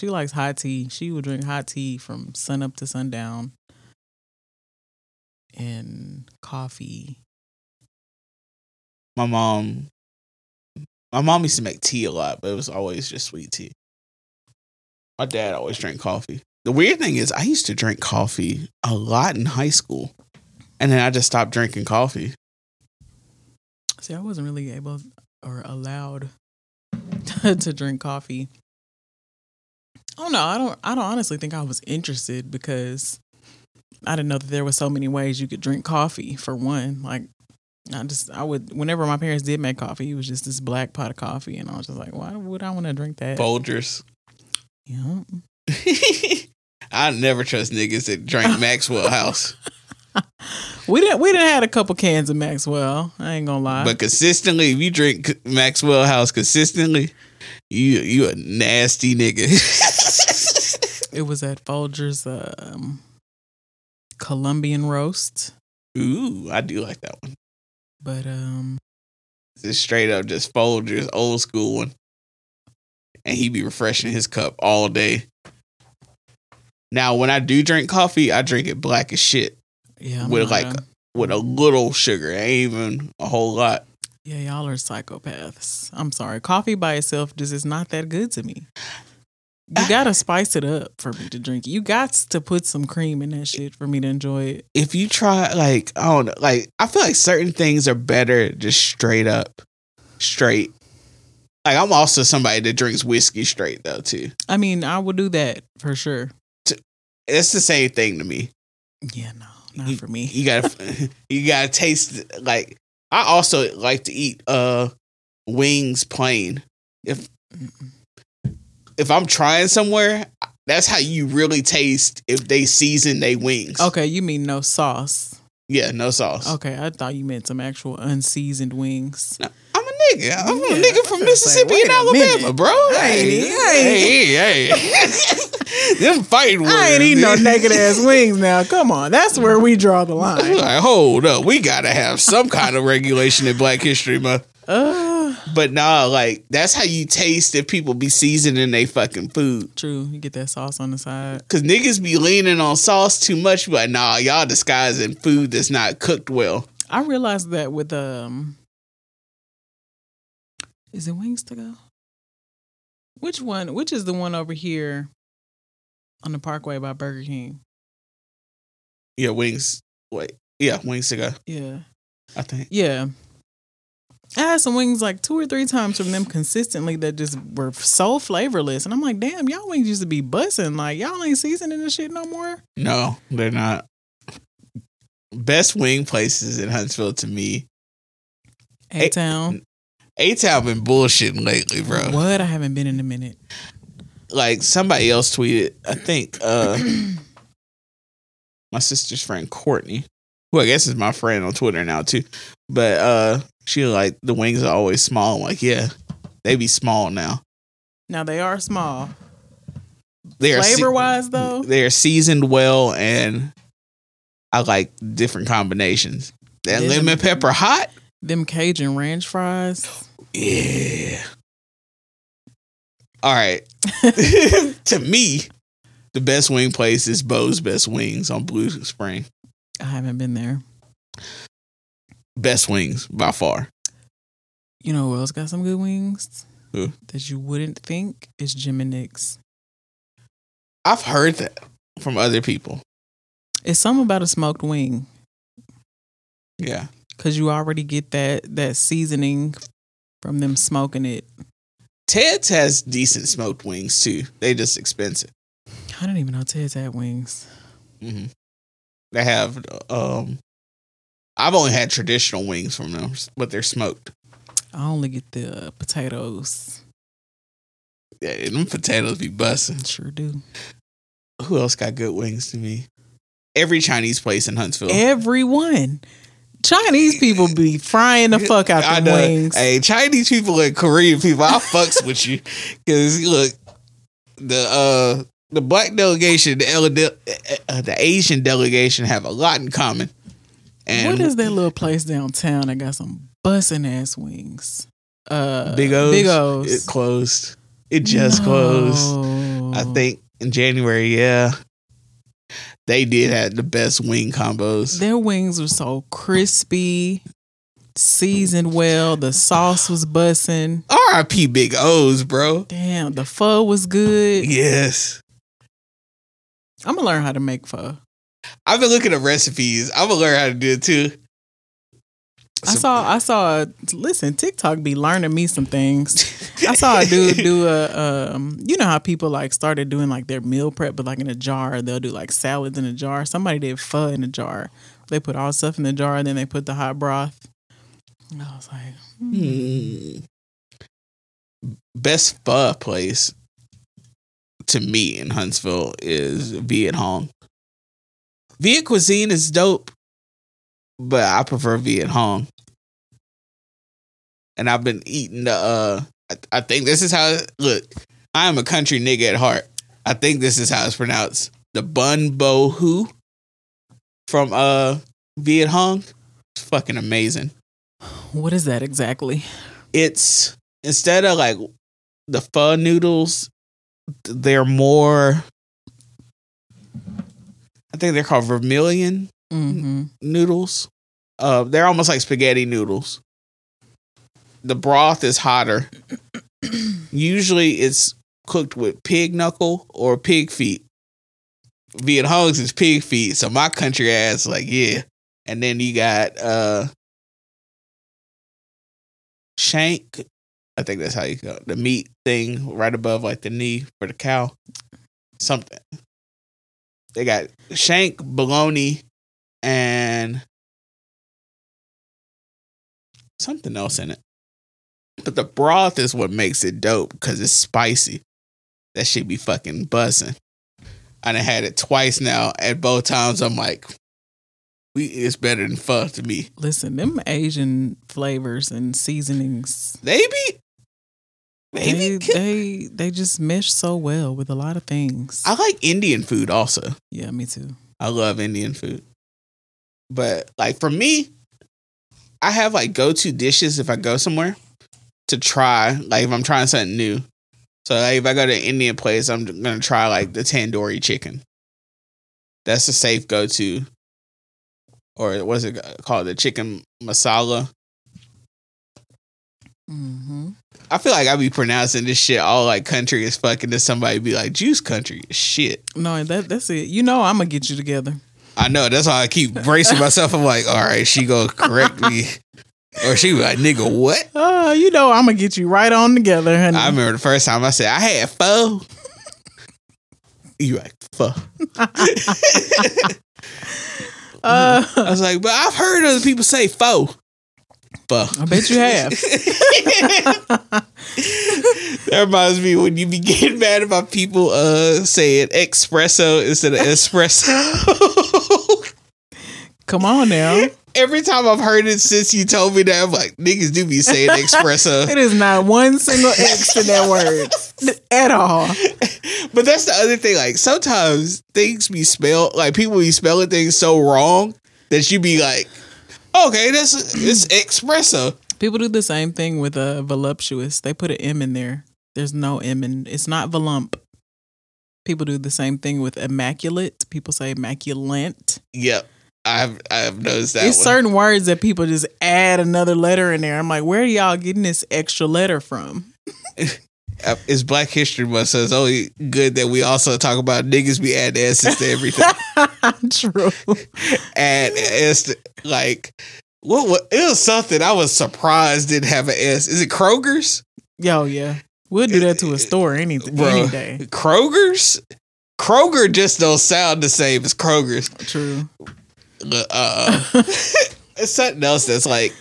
She likes hot tea. She would drink hot tea from sun up to sundown. And coffee. My mom, my mom used to make tea a lot, but it was always just sweet tea. My dad always drank coffee. The weird thing is, I used to drink coffee a lot in high school, and then I just stopped drinking coffee. See, I wasn't really able or allowed to drink coffee. Oh no, I don't I don't honestly think I was interested because I didn't know that there were so many ways you could drink coffee for one. Like I just I would whenever my parents did make coffee, it was just this black pot of coffee and I was just like, why would I want to drink that? Folgers. Yeah. I never trust niggas that drink Maxwell House. We didn't we didn't had a couple cans of Maxwell. I ain't gonna lie. But consistently, if you drink Maxwell House consistently, you you a nasty nigga. it was at Folgers um Colombian roast. Ooh, I do like that one. But um It's Just straight up just Folgers, old school one. And he'd be refreshing his cup all day. Now, when I do drink coffee, I drink it black as shit yeah, I'm with like a- with a little sugar, ain't even a whole lot. Yeah, y'all are psychopaths. I'm sorry. Coffee by itself just is not that good to me. You gotta spice it up for me to drink. You got to put some cream in that shit for me to enjoy it. If you try, like I don't know, like I feel like certain things are better just straight up, straight. Like I'm also somebody that drinks whiskey straight though too. I mean, I would do that for sure. It's the same thing to me. Yeah, no, not for me. You gotta you gotta taste like I also like to eat uh wings plain. If if I'm trying somewhere, that's how you really taste if they season they wings. Okay, you mean no sauce? Yeah, no sauce. Okay, I thought you meant some actual unseasoned wings. I'm a nigga. I'm Yeah, a nigga from Mississippi and Alabama, minute. bro. I ain't Hey, hey, hey. Them fighting words. I ain't eating no naked ass wings now. Come on, that's where we draw the line. Like, hold up. We gotta have some kind of regulation in Black History Month. Uh, But nah, like that's how you taste if people be seasoning they fucking food. true. You get that sauce on the side. Cause niggas be leaning on sauce too much, but nah, y'all disguising food that's not cooked well. I realized that with um, is it Wings to Go? Which one? Which is the one over here on the Parkway by Burger King? Yeah, wings. Wait, yeah, wings to go. Yeah, I think. yeah. I had some wings like two or three times from them consistently that just were so flavorless, and I'm like, damn, y'all wings used to be bussing. Like y'all ain't seasoning this shit no more. No, they're not. Best wing places in Huntsville to me. A Town. A Town been bullshitting lately, bro. What? I haven't been in a minute. Like somebody else tweeted, I think uh my sister's friend Courtney, who I guess is my friend on Twitter now too. But uh she like the wings are always small. I'm like, yeah, they be small now. Now they are small. They are Flavor wise though, they are seasoned well and I like different combinations. That Yeah. lemon pepper hot? them Cajun ranch fries. Yeah. All right. to me, the best wing place is Bo's Best Wings on Blue Spring. I haven't been there. Best wings by far. You know who else got some good wings? Who? That you wouldn't think is Jim and Nick's. I've heard that from other people. It's something about a smoked wing Yeah. because you already get that that seasoning from them smoking it. Ted's has decent smoked wings too. They just expensive. I don't even know Ted's had wings. hmm They have um I've only had traditional wings from them, but they're smoked. I only get the uh, potatoes. Yeah, them potatoes be busting. Sure do. Who else got good wings to me? Every Chinese place in Huntsville. Everyone. Chinese people be frying the fuck out I the wings. Hey, Chinese people and Korean people, I fucks with you because look, the uh the black delegation, the uh, the Asian delegation have a lot in common. And what is that little place downtown that got some bussin' ass wings? Uh, Big O's? Big O's. It closed. It just closed. No. Oh, I think in January, yeah. They did have the best wing combos. their wings were so crispy, seasoned well. The sauce was bussing. R.I.P. Big O's, bro. Damn, the pho was good. Yes. I'm gonna learn how to make pho. I've been looking at recipes. I'm gonna learn how to do it too. I saw, I saw. Listen, TikTok be learning me some things. I saw a dude do a, um, you know how people like started doing like their meal prep, but like in a jar. They'll do like salads in a jar. Somebody did pho in a jar. They put all stuff in the jar, and then they put the hot broth. And I was like, hmm. Best pho place to me in Huntsville is Viet Hong. Viet cuisine is dope, but I prefer Viet Hong. And I've been eating the uh I, I think this is how look, I am a country nigga at heart. I think this is how it's pronounced. The bun bo hu from uh Viet Hong. It's fucking amazing. what is that exactly? it's instead of like the pho noodles, they're more. I think they're called vermilion Mm-hmm. noodles. Uh, they're almost like spaghetti noodles. The broth is hotter. Usually, it's cooked with pig knuckle or pig feet. Viet Hong's is pig feet, so my country ass like yeah. And then you got uh shank. I think that's how you go. The meat thing right above like the knee for the cow. Something. They got shank, Baloney and something else in it. But the broth is what makes it dope because it's spicy. That should be fucking buzzing. I done had it twice now. At both times, I'm like, we it's better than pho to me. Listen, them Asian flavors and seasonings, Maybe, they, maybe. they they just mesh so well with a lot of things. I like Indian food also. yeah, me too. I love Indian food. But like for me, I have like go to dishes if I go somewhere to try. Like if I'm trying something new. So like if I go to an Indian place, I'm gonna try like the tandoori chicken. That's a safe go to. Or what's it called? The chicken masala. Hmm I feel like I be pronouncing this shit all like country as fucking to somebody be like juice country. Shit. No, that that's it. You know, I'm gonna get you together. I know. That's why I keep bracing myself. I'm like, all right, she gonna correct me, or she be like, nigga, what? Oh, you know, I'm gonna get you right on together, honey. I remember the first time I said I had pho. You like pho? uh, I was like, but I've heard other people say pho. I bet you have. That reminds me when you be getting mad about people uh saying espresso instead of espresso. Come on now. Every time I've heard it since you told me that, I'm like, niggas do be saying espresso. It is not one single X in that word at all. But that's the other thing. Like sometimes things be spelled like people be spelling things so wrong that you be like, okay, that's it's espresso. People do the same thing with a uh, voluptuous. They put an M in there. There's no M in. It's not volump. People do the same thing with immaculate. People say immaculate. Yep, I've I've noticed that. It's one. certain words that people just add another letter in there. I'm like, where are y'all getting this extra letter from? Uh, It's Black History Month, so it's only good that we also talk about niggas be adding S's to everything. True. Add S to, like what, what? It was something I was surprised didn't have an S. Is it Kroger's? Yo, yeah. We'll do that to a store any, Bro. any day. Kroger's. Kroger just don't sound the same as Kroger's. True. uh, it's something else that's like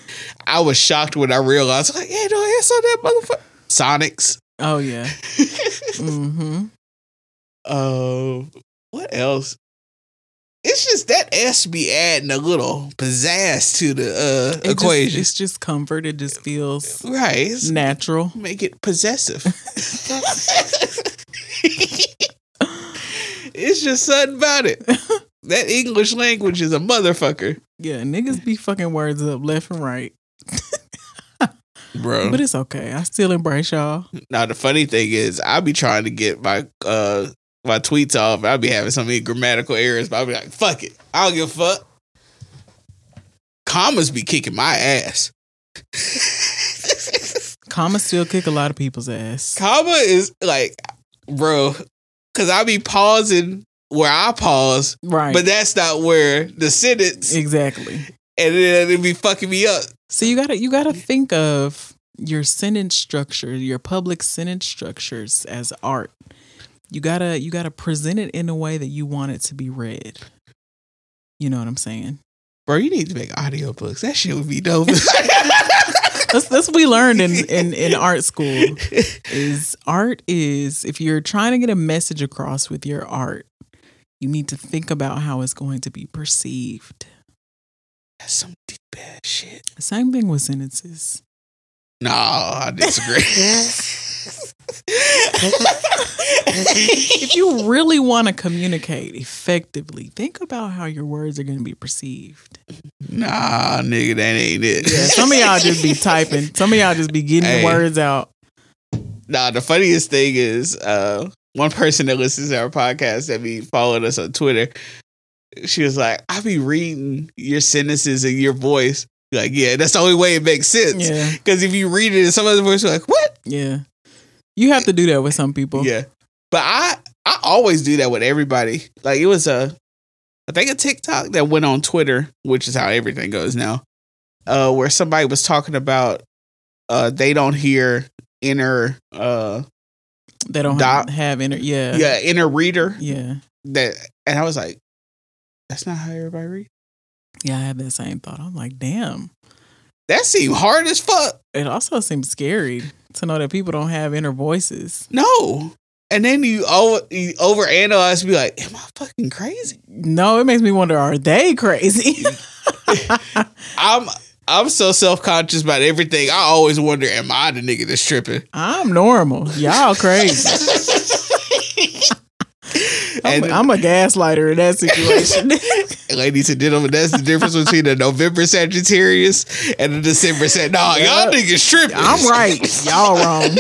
I was shocked when I realized like, yeah, no ass on that motherfucker. Sonics. Oh, yeah. mm-hmm. Uh, what else? It's just that S be adding a little pizzazz to the uh, It equation, Just, it's just comfort. It just feels right? It's- natural. make it possessive. it's just something about it. That English language is a motherfucker. Yeah, niggas be fucking words up left and right. Bro. But it's okay. I still embrace y'all. Now the funny thing is, I be trying to get my uh my tweets off. I'll be having so many grammatical errors, but I'll be like, "Fuck it, I don't give a fuck." Commas be kicking my ass. Commas still kick a lot of people's ass. Comma is like, bro, because I be pausing where I pause, Right. but that's not where the sentence, exactly. and then it be fucking me up. So you gotta you gotta think of your sentence structure, your public sentence structures as art. You gotta you gotta present it in a way that you want it to be read. You know what I'm saying? Bro, you need to make audiobooks. That shit would be dope. That's that's what we learned in, in, in art school. Is art is if you're trying to get a message across with your art, you need to think about how it's going to be perceived. That's some deep ass shit. Same thing with sentences. No, I disagree. if you really want to communicate effectively, think about how your words are going to be perceived. nah, nigga, that ain't it. Yeah, some of y'all just be typing. Some of y'all just be getting Hey. the words out. Nah, the funniest thing is uh one person that listens to our podcast that be following us on Twitter, she was like, I be reading your sentences in your voice. Like, yeah, that's the only way it makes sense. Yeah, Because if you read it in some other voice, you're like, what? yeah. You have to do that with some people. Yeah. But I I always do that with everybody. Like it was a I think a TikTok that went on Twitter, which is how everything goes now. Uh where somebody was talking about uh they don't hear inner uh They don't have inner. Yeah, yeah, inner reader yeah, that and I was like, that's not how everybody reads. yeah. I had that same thought. I'm like, damn. That seemed hard as fuck. It also seems scary to know that people don't have inner voices. No. And then you over you overanalyze be like, am I fucking crazy? No, it makes me wonder: Are they crazy? I'm I'm so self conscious about everything. I always wonder, am I the nigga that's tripping? I'm normal. Y'all crazy. I'm, And- a, I'm a gaslighter in that situation. Ladies and gentlemen, that's the difference between a November Sagittarius and a December Sag. Nah, y'all niggas tripping. I'm right. Y'all wrong.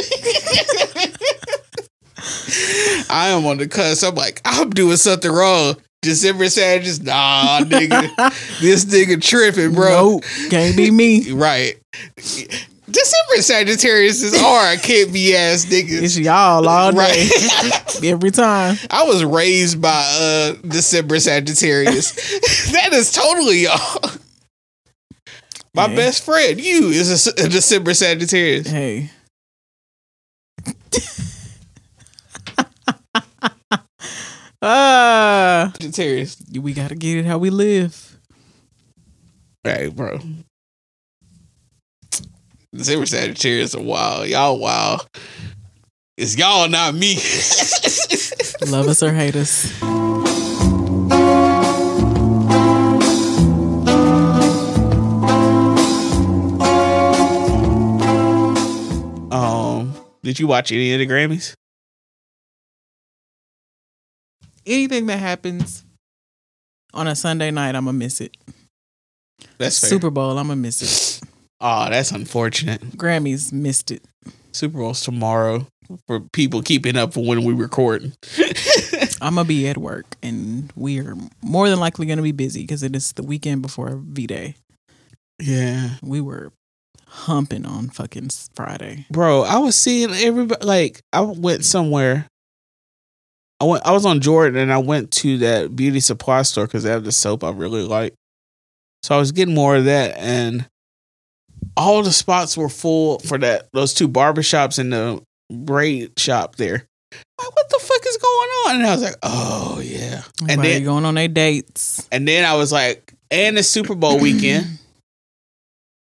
I am on the cusp. I'm like, I'm doing something wrong. December Sagittarius, nah, nigga. this nigga tripping, bro. Nope. Can't be me. Right. December Sagittarius is hard, can't be ass niggas. It's y'all all day. Right. Every time. I was raised by uh December Sagittarius. that is totally y'all. My Hey. best friend, you, is a, December Sagittarius. Hey. Ah, Sagittarius. we gotta get it how we live. Hey, bro. December Sagittarius are wild. Y'all wild. It's y'all, not me. Love us or hate us. um, did you watch any of the Grammys? Anything that happens on a Sunday night, I'm gonna miss it. That's fair. Super Bowl, I'm gonna miss it. Oh, that's unfortunate. Grammys missed it. Super Bowl's tomorrow for people keeping up for when we record. I'm gonna be at work, and we are more than likely gonna be busy because it is the weekend before V Day. yeah. We were humping on fucking Friday. Bro, I was seeing everybody like I went somewhere. I went I was on Jordan and I went to that beauty supply store because they have the soap I really like. So I was getting more of that and all the spots were full for that those two barbershops and the braid shop there. Like, what the fuck is going on? And I was like, oh yeah. And Everybody then going on their dates. and then I was like, and the Super Bowl weekend.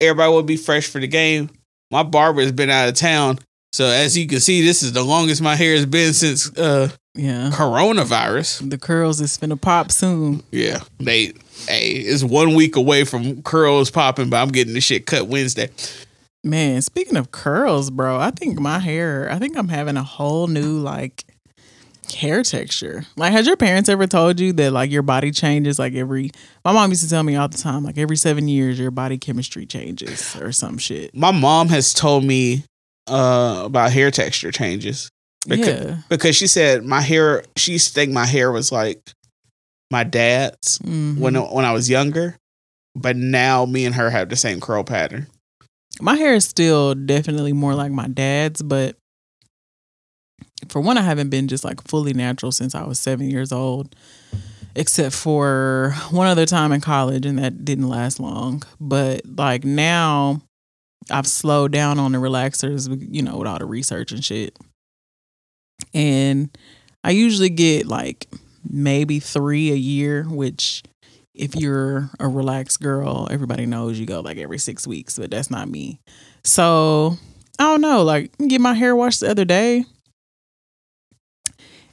Everybody will be fresh for the game. My barber has been out of town. So as you can see, this is the longest my hair has been since uh Yeah. coronavirus. The curls is finna pop soon. Yeah. They hey, it's one week away from curls popping, but I'm getting the shit cut Wednesday. Man, speaking of curls, bro, I think my hair, I think I'm having a whole new like hair texture. Like, has your parents ever told you that like your body changes like every? My mom used to tell me all the time, like every seven years, your body chemistry changes or some shit. My mom has told me uh, about hair texture changes because, yeah. because she said my hair. She used to think my hair was like my dad's Mhm. when when I was younger, but now me and her have the same curl pattern. my hair is still definitely more like my dad's, but for one, I haven't been just like fully natural since I was seven years old, except for one other time in college, and that didn't last long. But like now, I've slowed down on the relaxers, you know, with all the research and shit. And I usually get like maybe three a year, which if you're a relaxed girl, everybody knows you go like every six weeks, but that's not me. So I don't know, like get my hair washed the other day.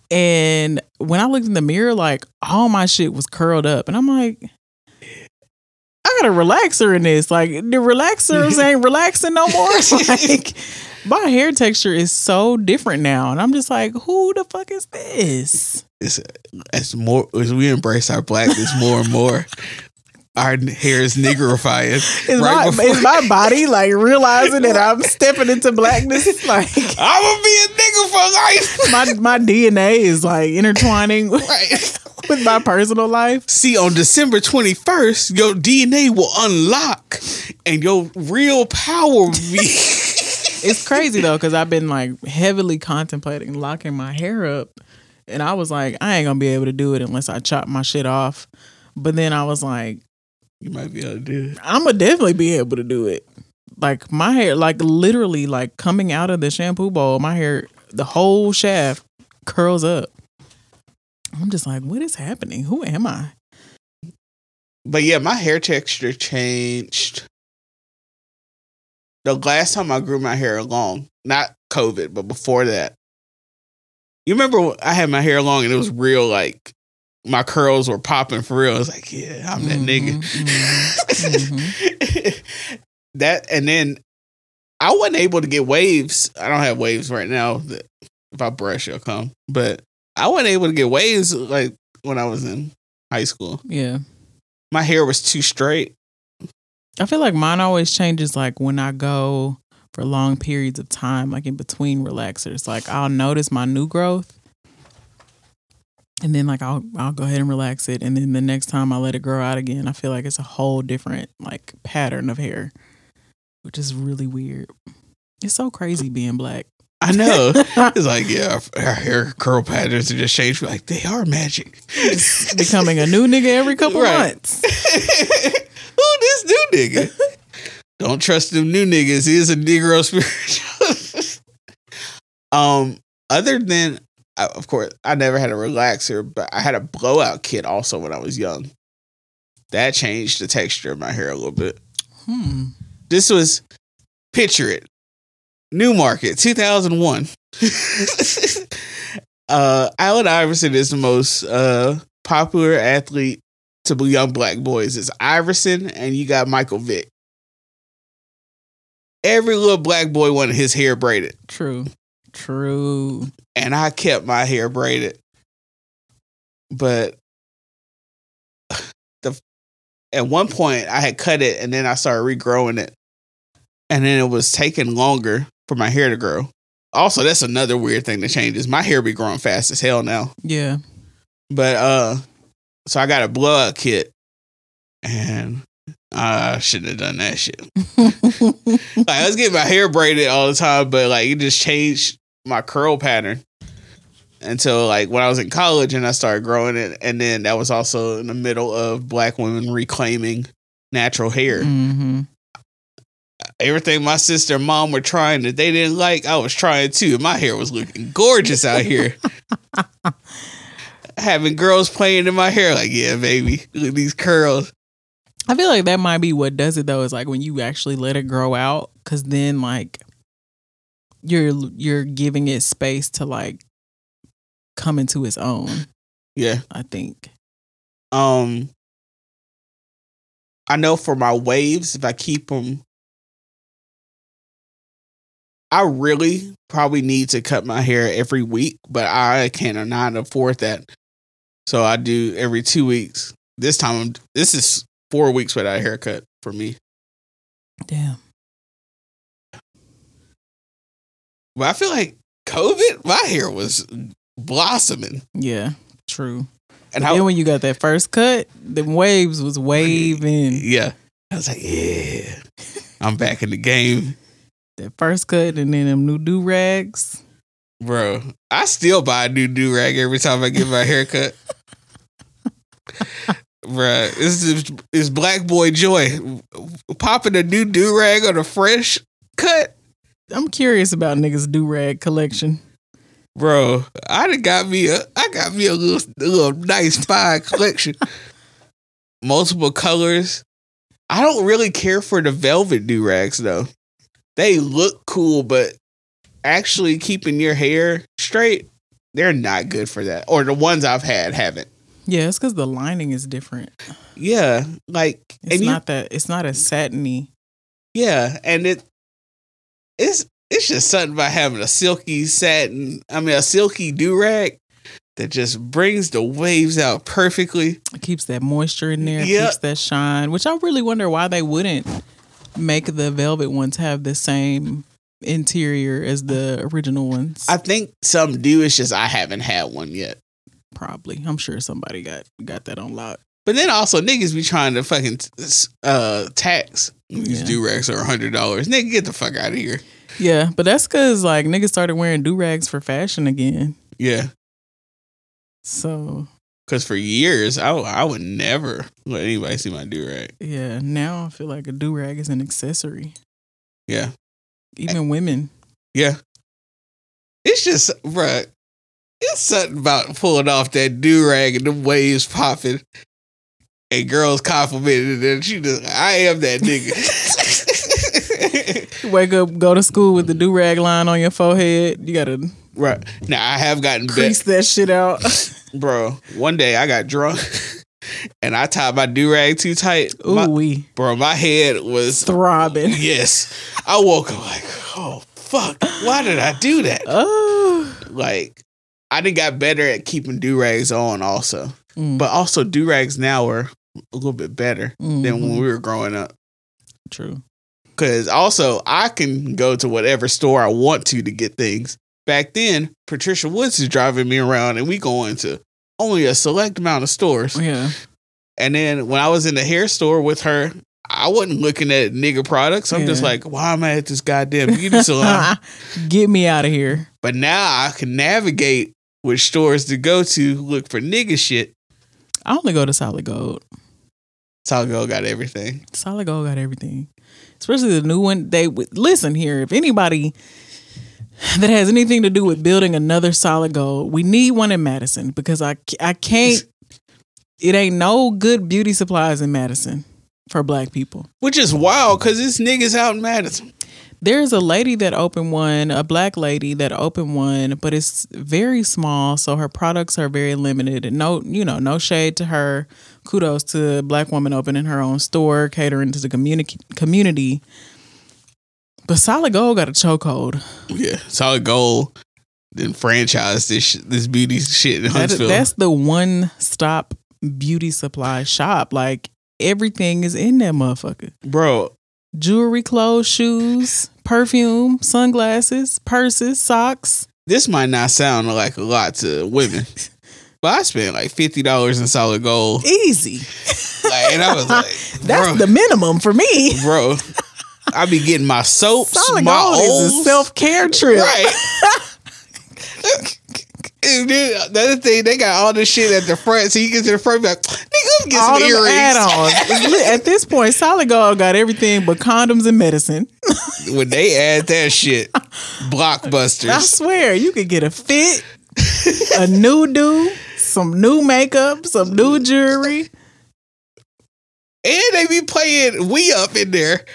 And when I looked in the mirror, like all my shit was curled up. And I'm like, I got a relaxer in this. Like the relaxers ain't relaxing no more. like my hair texture is so different now. And I'm just like, who the fuck is this? It's as more as we embrace our blackness more and more. Our hair is niggerified. Is, my, is my body like realizing that I'm stepping into blackness? Like I'm gonna be a nigga for life. my my DNA is like intertwining with, Right. with my personal life. See, on December 21st, your DNA will unlock and your real power will be. It's crazy though, because I've been like heavily contemplating locking my hair up. And I was like, I ain't gonna be able to do it unless I chop my shit off. But then I was like, you might be able to do it. I'm gonna definitely be able to do it. Like my hair, like literally, like coming out of the shampoo bowl, my hair, the whole shaft curls up. I'm just like, what is happening? Who am I? But yeah, my hair texture changed. The last time I grew my hair long, not COVID, but before that. You remember I had my hair long and it was real like my curls were popping for real. I was like, yeah, I'm that Mhm, nigga. that and then I wasn't able to get waves. I don't have waves right now. That if I brush, it'll come. But I wasn't able to get waves like when I was in high school. Yeah. My hair was too straight. I feel like mine always changes like when I go for long periods of time, like in between relaxers. Like I'll notice my new growth. And then like I'll I'll go ahead and relax it. And then the next time I let it grow out again, I feel like it's a whole different like pattern of hair. Which is really weird. It's so crazy being black. I know. it's like, yeah, our, hair curl patterns are just changed. We're like, they are magic. It's Becoming a new nigga every couple Right. months. Who this new nigga? Don't trust them new niggas. He is a Negro spiritual. um, other than, of course, I never had a relaxer, but I had a blowout kit also when I was young. That changed the texture of my hair a little bit. Hmm. This was, picture it, Newmarket, 2001. uh, Allen Iverson is the most uh, popular athlete to young black boys. It's Iverson, and you got Michael Vick. Every little black boy wanted his hair braided, True. True. and I kept my hair braided. But the at one point I had cut it, and then I started regrowing it, and then it was taking longer for my hair to grow. Also, that's another weird thing that changes. My hair be growing fast as hell now. Yeah. But uh so I got a blowout kit and I shouldn't have done that shit. Like I was getting my hair braided all the time, but like it just changed my curl pattern until like when I was in college and I started growing it. And then that was also in the middle of black women reclaiming natural hair. hmm Everything my sister and mom were trying that they didn't like, I was trying too. My hair was looking gorgeous out here. Having girls playing in my hair, like, yeah, baby, look at these curls. I feel like that might be what does it though. Is like when you actually let it grow out, because then like you're you're giving it space to like come into its own. Yeah. I think. Um, I know for my waves, if I keep them, I really probably need to cut my hair every week, but I cannot afford that. So I do every two weeks. This time, I'm, this is four weeks without a haircut for me. Damn. But I feel like COVID, my hair was blossoming. Yeah, true. And then when you got that first cut, the waves was waving. yeah, I was like, yeah, I'm back in the game, That first cut and then them new do rags. bro. I still buy a new do rag every time I get my haircut. Bro, this is is Black Boy Joy popping a new do rag on a fresh cut, I'm curious about niggas do rag collection. bro. I done got me a I got me a little a little nice fine collection, multiple colors. I don't really care for the velvet do rags though. They look cool, but actually keeping your hair straight, they're not good for that. Or the ones I've had haven't. Yeah, it's because the lining is different. Yeah, like It's you not that. It's not as satiny. Yeah, and it it's it's just something about having a silky satin, I mean a silky do rag that just brings the waves out perfectly. It keeps that moisture in there. Yeah. Keeps that shine. Which I really wonder why they wouldn't make the velvet ones have the same interior as the original ones. I think some do. It's just I haven't had one yet. Probably. I'm sure somebody got got that on lock. But then also niggas be trying to fucking uh tax these Yeah. do rags are a hundred dollars. Nigga, get the fuck out of here. Yeah, but that's because like niggas started wearing do rags for fashion again. Yeah, So because for years I I would never let anybody see my do rag. yeah, now I feel like a do rag is an accessory. Yeah, Even women. Yeah. It's just, bruh, it's something about pulling off that do rag and the waves popping and girls complimenting and she just, I am that nigga. Wake up, go to school with the do rag line on your forehead. You gotta right. Now, I have gotten crease better. that shit out. Bro, one day I got drunk and I tied my do rag too tight. Ooh wee. bro, my head was, Throbbing. yes. I woke up like, oh, fuck. Why did I do that? Oh. Like, I done got better at keeping do rags on also. Mm, But also, do rags now are a little bit better than when mhm. we were growing up. True. Because also, I can go to whatever store I want to to get things. Back then, Patricia Woods is driving me around, and we going to only a select amount of stores. Yeah. And then when I was in the hair store with her, I wasn't looking at nigga products. I'm just like, why am I at this goddamn beauty salon? Get me out of here. but now I can navigate which stores to go to look for nigga shit. I only go to Solid Gold. Solid Gold got everything. Solid Gold got everything, especially the new one. They would listen here. If anybody that has anything to do with building another Solid Gold. we need one in Madison because I I can't. It ain't no good beauty supplies in Madison for Black people. Which is wild because this niggas out in Madison. There's a lady that opened one, a black lady that opened one, but it's very small, so her products are very limited. And no, you know, no shade to her. Kudos to black woman opening her own store, catering to the community. Community, but Solid Gold got a chokehold. Yeah, Solid Gold then franchise this sh- this beauty shit in That, that's the one stop beauty supply shop. Like everything is in that motherfucker. Bro, Jewelry, clothes, shoes, perfume, sunglasses, purses, socks. this might not sound like a lot to women, but I spent like fifty dollars in Solid Gold, Easy. like, and I was like, That's the minimum for me. bro. I be getting my soaps, Solid my Gold is a self care trip. right. And then the other thing, they got all this shit at the front, so you get to the front, like, nigga, get All some earrings. add-ons. At this point, Solid Gold got everything but condoms and medicine. when they add that shit, blockbusters. I swear, you could get a fit, a new do, some new makeup, some new jewelry. And they be playing WEUP in there.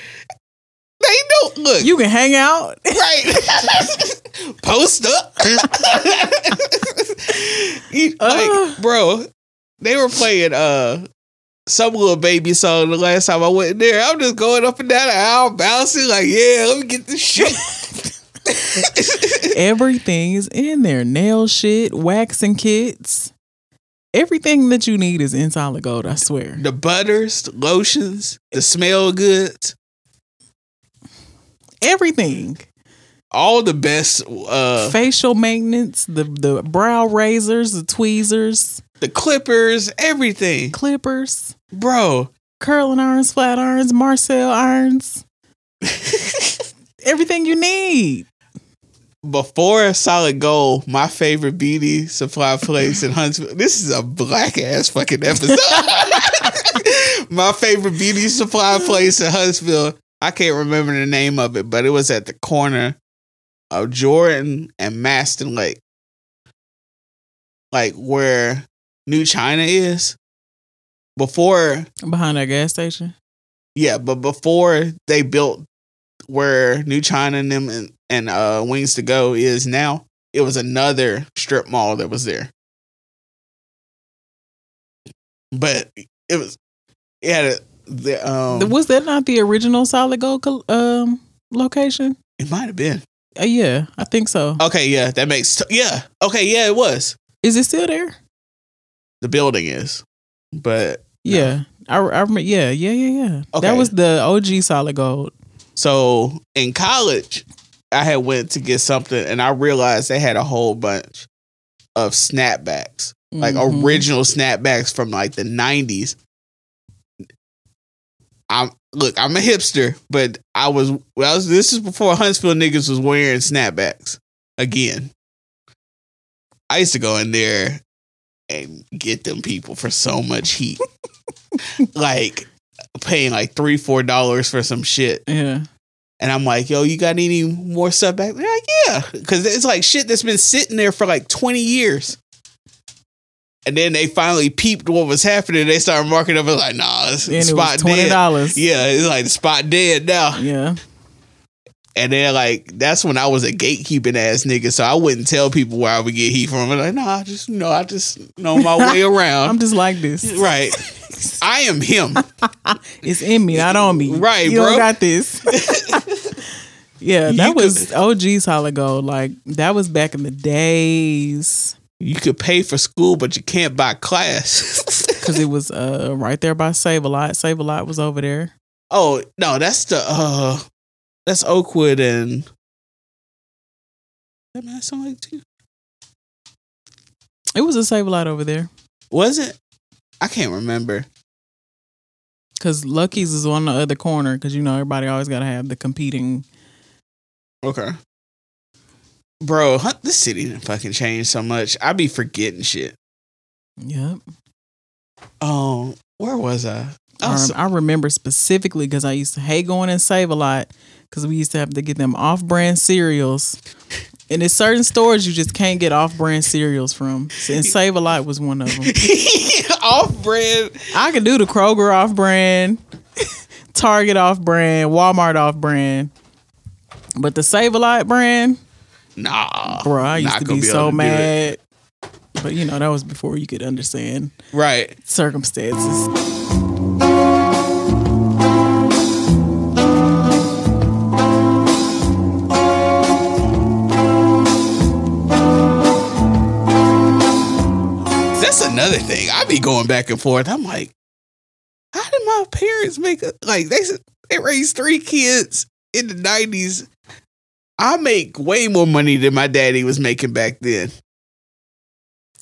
They don't look You can hang out. right. Post up. Like, Uh. bro, they were playing uh some Lil Baby song the last time I went in there. I'm just going up and down the aisle, bouncing, like, yeah, let me get this shit. Everything is in there. Nail shit, waxing kits. Everything that you need is inside the gold, I swear. the butters, the lotions, the smell goods, Everything. all the best uh Facial maintenance, the the brow razors, the tweezers, the clippers, everything. clippers, Bro. curling irons, flat irons, Marcel irons. Everything you need. Before Solid Gold, my favorite beauty supply place in Huntsville. This is a black ass fucking episode. my favorite beauty supply place in Huntsville. I can't remember the name of it, but it was at the corner of Jordan and Mastin Lake. Like where New China is. Before Behind that gas station. Yeah, but before they built where New China and them and, and uh Wings to Go is now, it was another strip mall that was there. But it was it had a the um was that not the original solid gold um location? it might have been. Uh, yeah, I think so. Okay, yeah, that makes yeah. Okay, yeah, it was. Is it still there? The building is. But Yeah. I, I remember. Yeah, yeah, yeah, yeah. Okay. That was the OG solid gold. So in college, I had went to get something and I realized they had a whole bunch of snapbacks. like Mhm. original snapbacks from like the 90s. I'm look, I'm a hipster, but I was well, I was, this is before Huntsville niggas was wearing snapbacks again. I used to go in there and get them people for so much heat. like paying like three, four dollars for some shit. Yeah. And I'm like, yo, you got any more stuff back? They're like, yeah. Cause it's like shit that's been sitting there for like 20 years. And then they finally peeped what was happening. They started marking up as like, nah, it's And it spot twenty dead. Yeah, it's like the spot dead now. Yeah. And then like that's when I was a gatekeeping ass nigga. So I wouldn't tell people where I would get heat from. I'm like, nah, I just you know, I just know my way around. I'm just like this. right. I am him. It's in me, not on me. Right, you bro. got this. yeah, that You was OG solid gold. Like that was back in the days You could pay for school, but you can't buy class. because it was uh right there by Save a Lot. Save a Lot was over there. Oh no, that's the uh that's Oakwood and that might sound like too. It was a Save a Lot over there Was it? I can't remember. because Lucky's is on the other corner because you know everybody always got to have the competing. Okay. Bro, this city didn't fucking change so much. I'd be forgetting shit. Yep. Oh, um, where was I? I I, was- I remember specifically because I used to hate going and Save a Lot because we used to have to get them off-brand cereals. And there's certain stores you just can't get off-brand cereals from. And Save a Lot was one of them. off brand. I could do the Kroger off-brand, Target off-brand, Walmart off-brand, but the Save a Lot brand, Nah, bro, I used to gonna be, so to mad. But you know that was before you could understand Right. circumstances. That's another thing. I be going back and forth. I'm like, how did my parents make a, like they they raised three kids in the nineties? I make way more money than my daddy was making back then,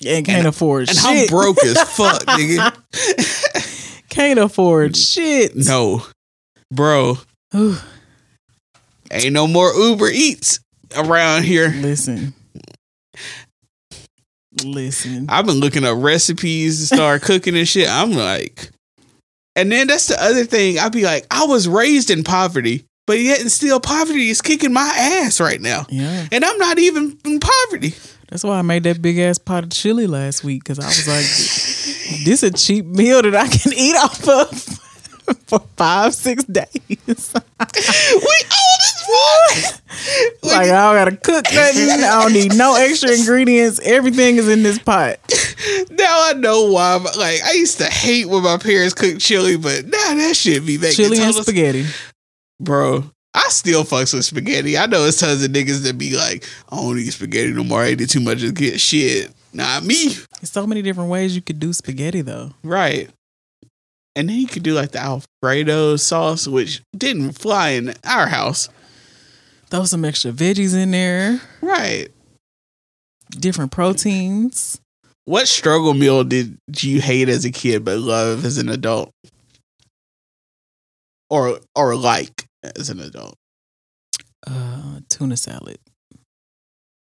And can't And- afford and shit. I'm broke as fuck, nigga. Can't afford mm. shit. No, bro, ain't no more Uber Eats around here. Listen. Listen. I've been looking up recipes to start cooking and shit. I'm like, and then that's the other thing. I'd be like, I was raised in poverty, but yet and still poverty is kicking my ass right now. Yeah. And I'm not even in poverty. That's why I made that big ass pot of chili last week because I was like, this a cheap meal that I can eat off of for five, six days. we as fuck. like, I don't gotta cook nothing. I don't need no extra ingredients. Everything is in this pot. now I know why. Like I used to hate when my parents cooked chili, but now that shit be making Chili and spaghetti. Bro, I still fucks with spaghetti. I know it's tons of niggas that be like, I don't eat spaghetti no more. I ate it too much to get shit. Not me. There's so many different ways you could do spaghetti though. Right. And then you could do like the Alfredo sauce, which didn't fly in our house. Throw some extra veggies in there, Right. different proteins. What struggle meal did you hate as a kid but love as an adult? Or or like as an adult? Uh, tuna salad,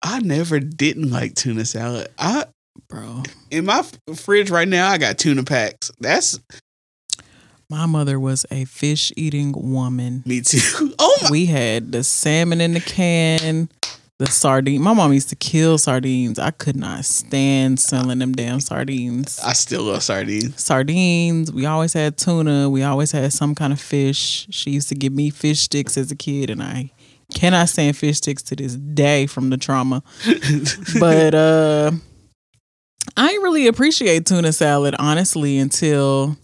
I never didn't like tuna salad. I bro. in my fridge right now I got tuna packs. That's My mother was a fish eating woman. me too. Oh my We had the salmon in the can, the sardine. My mom used to kill sardines. I could not stand selling them damn sardines. I still love sardines. Sardines. We always had tuna. We always had some kind of fish. She used to give me fish sticks as a kid, and I cannot stand fish sticks to this day from the trauma. But uh I didn't really appreciate tuna salad honestly until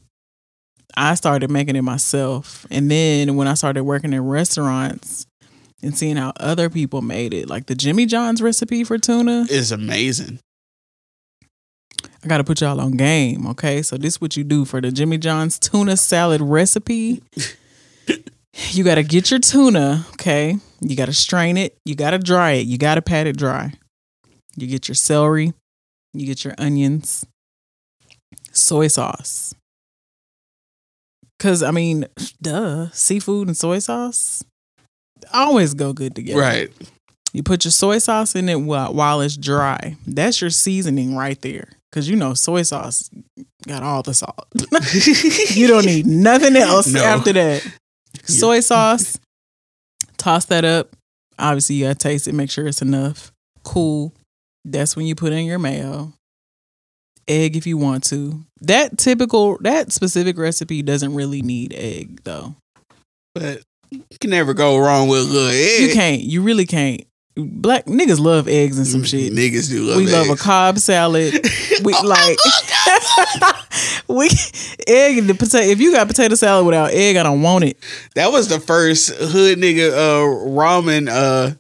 I started making it myself. And then when I started working in restaurants and seeing how other people made it, like the Jimmy John's recipe for tuna, is amazing. I got to put y'all on game, okay? So this is what you do for the Jimmy John's tuna salad recipe. you got to get your tuna, okay? You got to strain it, you got to dry it, you got to pat it dry. You get your celery, you get your onions, soy sauce. Cuz I mean, duh, seafood and soy sauce always go good together. Right. You put your soy sauce in it while, while it's dry. That's your seasoning right there. Cause you know soy sauce got all the salt. you don't need nothing else No. after that. Soy sauce. Toss that up. Obviously, you gotta taste it. Make sure it's enough. Cool. That's when you put in your mayo. Egg if you want to. That typical, that specific recipe doesn't really need egg though. But you can never go wrong with a little egg. You can't. You really can't. Black niggas love eggs and some shit. Niggas do love we love a eggs. cob salad. We Oh, like we egg and the potato. If you got potato salad without egg, I don't want it. That was the first hood nigga uh ramen uh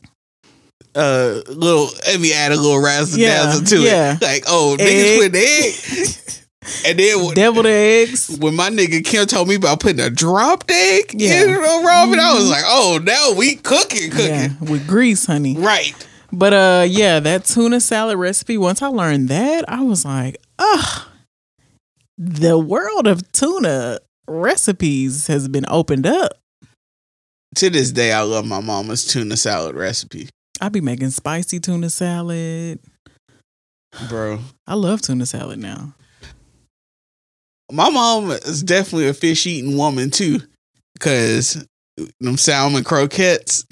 uh little if he add a little razzle Yeah, dazzle to yeah. it. Like, oh Egg. niggas put egg. and then when, Deviled eggs. when my nigga Kim told me about putting a dropped egg Yeah. in a ramen, I was like, oh now we cooking, cooking. Yeah, with grease, honey. Right. But uh, yeah, that tuna salad recipe. Once I learned that, I was like, ugh, the world of tuna recipes has been opened up. To this day I love my mama's tuna salad recipe. I be making spicy tuna salad. Bro. I love tuna salad now. My mom is definitely a fish eating woman too, because them salmon croquettes.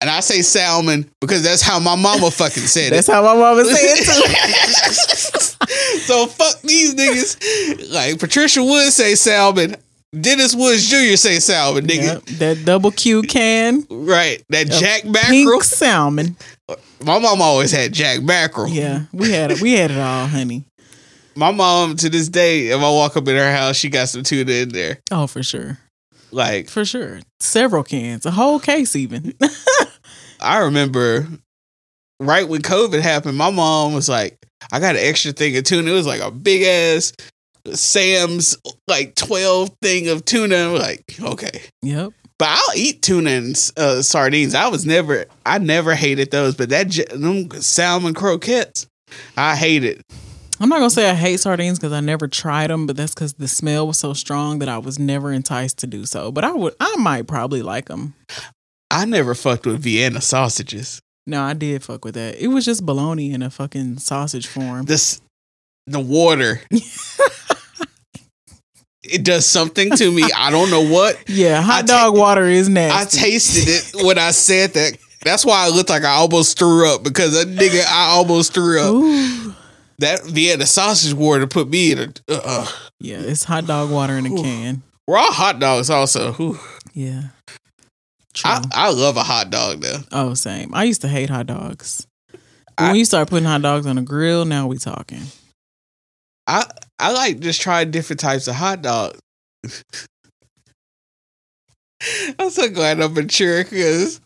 And I say salmon because that's how my mama fucking said That's it. That's how my mama said it too. so fuck these niggas. Like Patricia Wood say salmon. Dennis Woods Jr. say salmon, nigga. Yep, that double Q can. Right. That Jack mackerel. salmon. My mom always had Jack mackerel. Yeah, we had it. We had it all, honey. My mom to this day, if I walk up in her house, she got some tuna in there. Oh, for sure, Like for sure. Several cans, a whole case, even. I remember right when COVID happened, my mom was like, I got an extra thing of tuna. It was like a big ass Sam's like 12 thing of tuna. I'm like, okay. yep. But I'll eat tuna and uh, sardines. I was never, I never hated those. But that j- them salmon croquettes, I hate it. I'm not gonna say I hate sardines because I never tried them, but that's because the smell was so strong that I was never enticed to do so. But I would, I might probably like them. I never fucked with Vienna sausages. No, I did fuck with that. It was just bologna in a fucking sausage form. This, the water. it does something to me. I don't know what. Yeah, hot I dog water is nasty. I tasted it when I said that. That's why I looked like I almost threw up because a nigga I almost threw up. Ooh. That Vienna sausage water put me in a uh, Yeah, it's hot dog water in a Ooh. can. raw hot dogs. Also. Yeah. True. I I love a hot dog though. oh, same. I used to hate hot dogs. I- when you start putting hot dogs on a grill, now we talking. I I like just trying different types of hot dogs. I'm so glad I'm mature because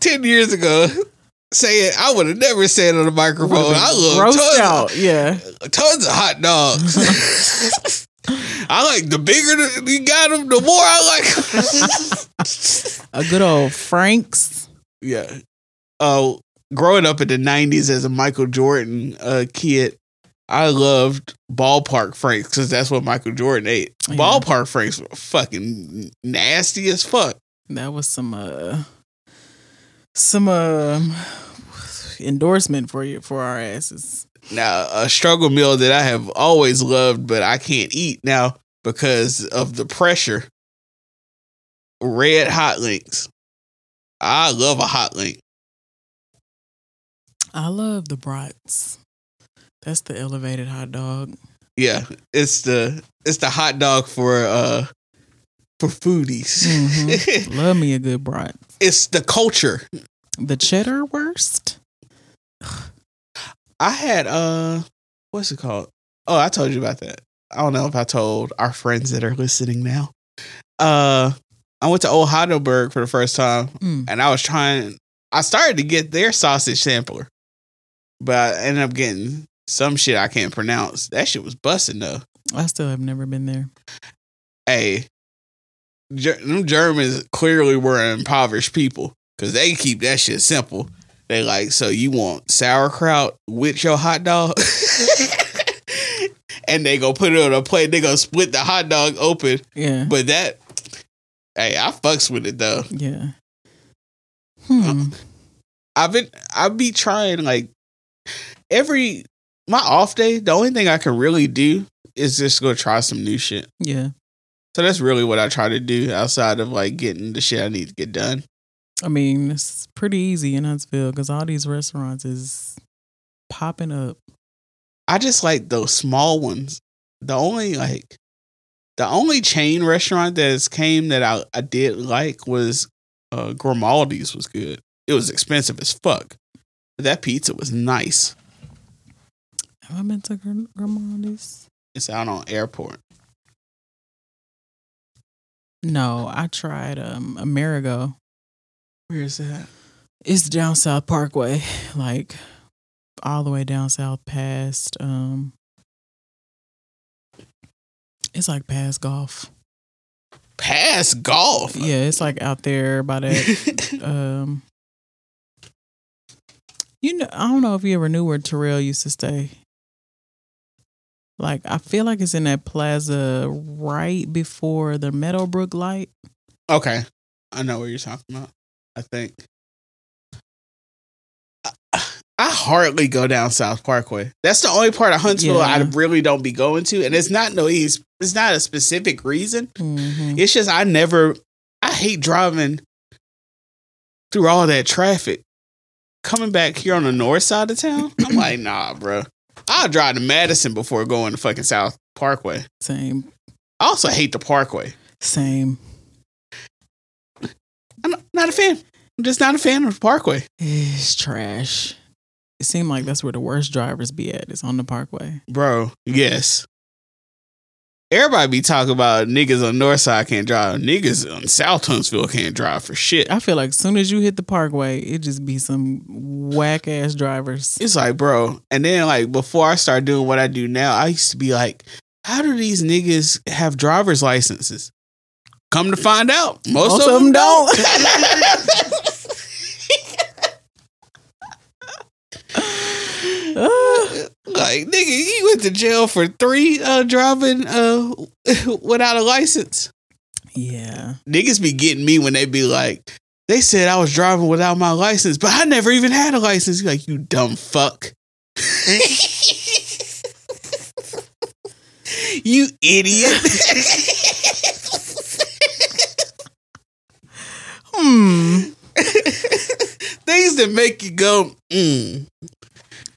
ten years ago, saying I would have never said on the microphone. I love tons, out. Yeah. tons of hot dogs. I like the bigger the, you got them, the more I like. A good old Frank's. yeah. Uh, growing up in the '90s as a Michael Jordan uh, kid, I loved ballpark franks because that's what Michael Jordan ate. Yeah. Ballpark franks were fucking nasty as fuck. That was some uh some um endorsement for you for our asses. Now, a struggle meal that I have always loved, but I can't eat now because of the pressure. Red hot links. I love a hot link. I love the brats. That's the elevated hot dog. Yeah, it's the it's the hot dog for uh for foodies. Mhm. Love me a good brat. It's the culture. The cheddar wurst? I had uh what's it called? Oh, I told you about that. I don't know if I told our friends that are listening now. Uh I went to Old Heidelberg for the first time Mm. and I was trying I started to get their sausage sampler. But I ended up getting some shit I can't pronounce. That shit was busting though. I still have never been there. Hey, them Germans clearly were impoverished people because they keep that shit simple. They like, so you want sauerkraut with your hot dog? and they go put it on a plate. They go split the hot dog open. Yeah. But that, hey, I fucks with it though. yeah. Hmm. I've been, I be trying like every my off day. The only thing I can really do is just go try some new shit. Yeah. So that's really what I try to do outside of like getting the shit I need to get done. I mean, it's pretty easy in Huntsville because all these restaurants is popping up. I just like those small ones. The only like the only chain restaurant that has came that I, I did like was uh Grimaldi's was good. It was expensive as fuck. But that pizza was nice. Have I been to Gr- Grimaldi's? It's out on airport. No, I tried um Amerigo. Where is that? It's down South Parkway, like all the way down south past um it's like past golf. Pass golf. Yeah, it's like out there by that um you know I don't know if you ever knew where Terrell used to stay. Like I feel like it's in that plaza right before the Meadowbrook light. okay. I know what you're talking about. I think. I, I hardly go down South Parkway. That's the only part of Huntsville I really don't be going to, and it's not no ease. It's not a specific reason. Mhm. It's just I never. I hate driving through all that traffic. Coming back here on the north side of town, I'm like, nah, bro. I'll drive to Madison before going to fucking South Parkway. Same. I also hate the Parkway. Same. I'm not, a fan. I'm just not a fan of the Parkway. It's trash. It seemed like that's where the worst drivers be at. It's on the parkway. Bro, yes. Everybody be talking about niggas on north side can't drive. Niggas on South Huntsville can't drive for shit. I feel like as soon as you hit the parkway, it just be some whack ass drivers. It's like, bro. And then like before I start doing what I do now, I used to be like, how do these niggas have driver's licenses? Come to find out, most, Most of, them them don't. Ah, like nigga, you went to jail for three uh driving uh without a license. yeah. niggas be getting me when they be like, they said I was driving without my license, but I never even had a license. You're like, you dumb fuck. you idiot. Hmm. Things that make you go, mm.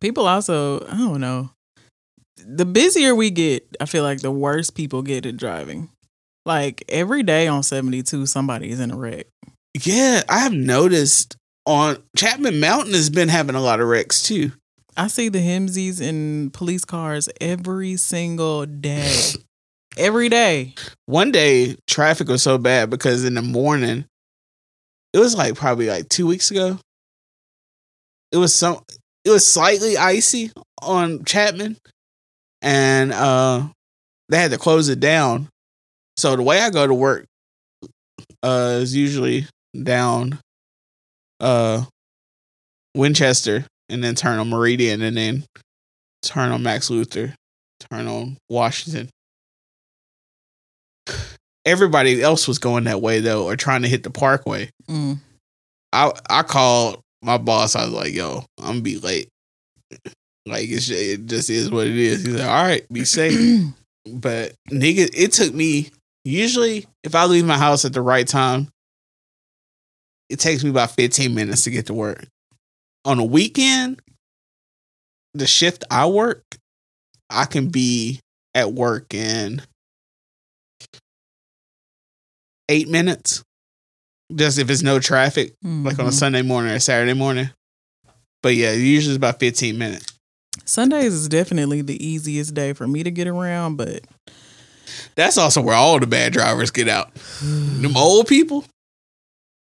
People also, I don't know. The busier we get, I feel like the worse people get at driving. Like every day on 72, somebody is in a wreck. Yeah, I have noticed on Chapman Mountain has been having a lot of wrecks too. I see the HEMSIs in police cars every single day. every day. One day, traffic was so bad because in the morning, it was like probably like two weeks ago. It was some. It was slightly icy on Chapman, and uh, they had to close it down. So the way I go to work uh, is usually down uh, Winchester and then turn on Meridian and then turn on Max Luther, turn on Washington. Everybody else was going that way though, or trying to hit the Parkway. Mm. I I called my boss. I was like, "Yo, I'm gonna be late. Like it's, it just is what it is." He's like, "All right, be safe." but nigga, it took me. Usually, if I leave my house at the right time, it takes me about 15 minutes to get to work. On a weekend, the shift I work, I can be at work in eight minutes. Just if it's no traffic, like on a Mhm. Sunday morning or Saturday morning. But yeah, usually it's about 15 minutes. Sundays is definitely the easiest day for me to get around, but That's also where all the bad drivers get out. Them old people,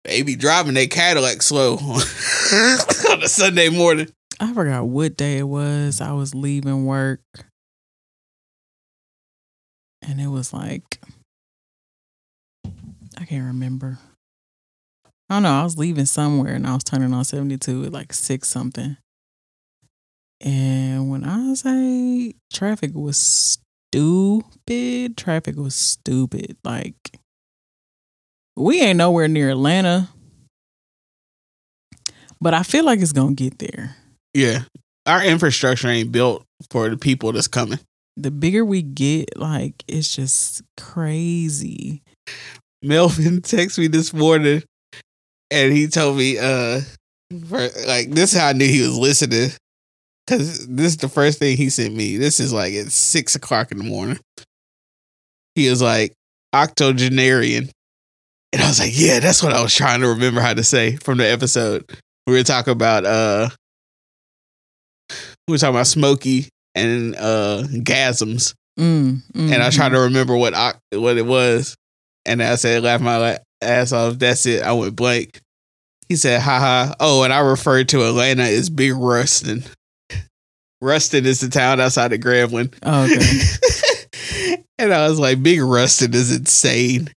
they be driving their Cadillac slow on a Sunday morning. I forgot what day it was. I was leaving work. And it was like I can't remember. I don't know. I was leaving somewhere and I was turning on 72 at like six something. And when I say traffic was stupid, traffic was stupid. Like we ain't nowhere near Atlanta. But I feel like it's gonna get there. Yeah. Our infrastructure ain't built for the people that's coming. the bigger we get, like it's just crazy. Melvin texted me this morning and he told me, uh, for, like, this is how I knew he was listening. Cause this is the first thing he sent me. This is like at six o'clock in the morning. He was like, octogenarian. And I was like, yeah, that's what I was trying to remember how to say from the episode. We were talking about, uh, we were talking about Smokey and, uh, gasms Mm, and I tried to remember what what it was, and I said, laugh my ass off. That's it. I went blank. He said, haha. Oh, and I referred to Atlanta as Big Ruston. Ruston is the town outside of Grambling. Oh, okay. and I was like, Big Ruston is insane.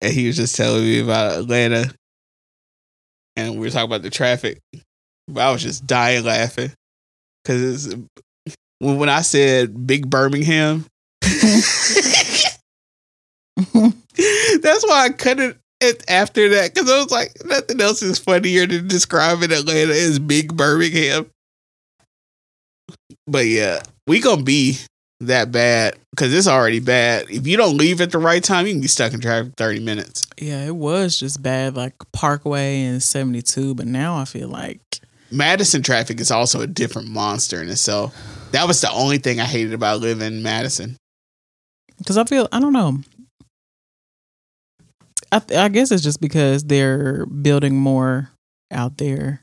And he was just telling me about Atlanta. And we were talking about the traffic. But I was just dying laughing. Because when, when I said Big Birmingham, That's why I cut it it after that because I was like, nothing else is funnier than describing Atlanta as Big Birmingham. But yeah, we gonna be that bad because it's already bad. If you don't leave at the right time, you can be stuck in traffic thirty minutes. yeah, it was just bad, like Parkway and 72, but now I feel like Madison traffic is also a different monster in itself. That was the only thing I hated about living in Madison. because I feel I don't know. I th- I guess it's just because they're building more out there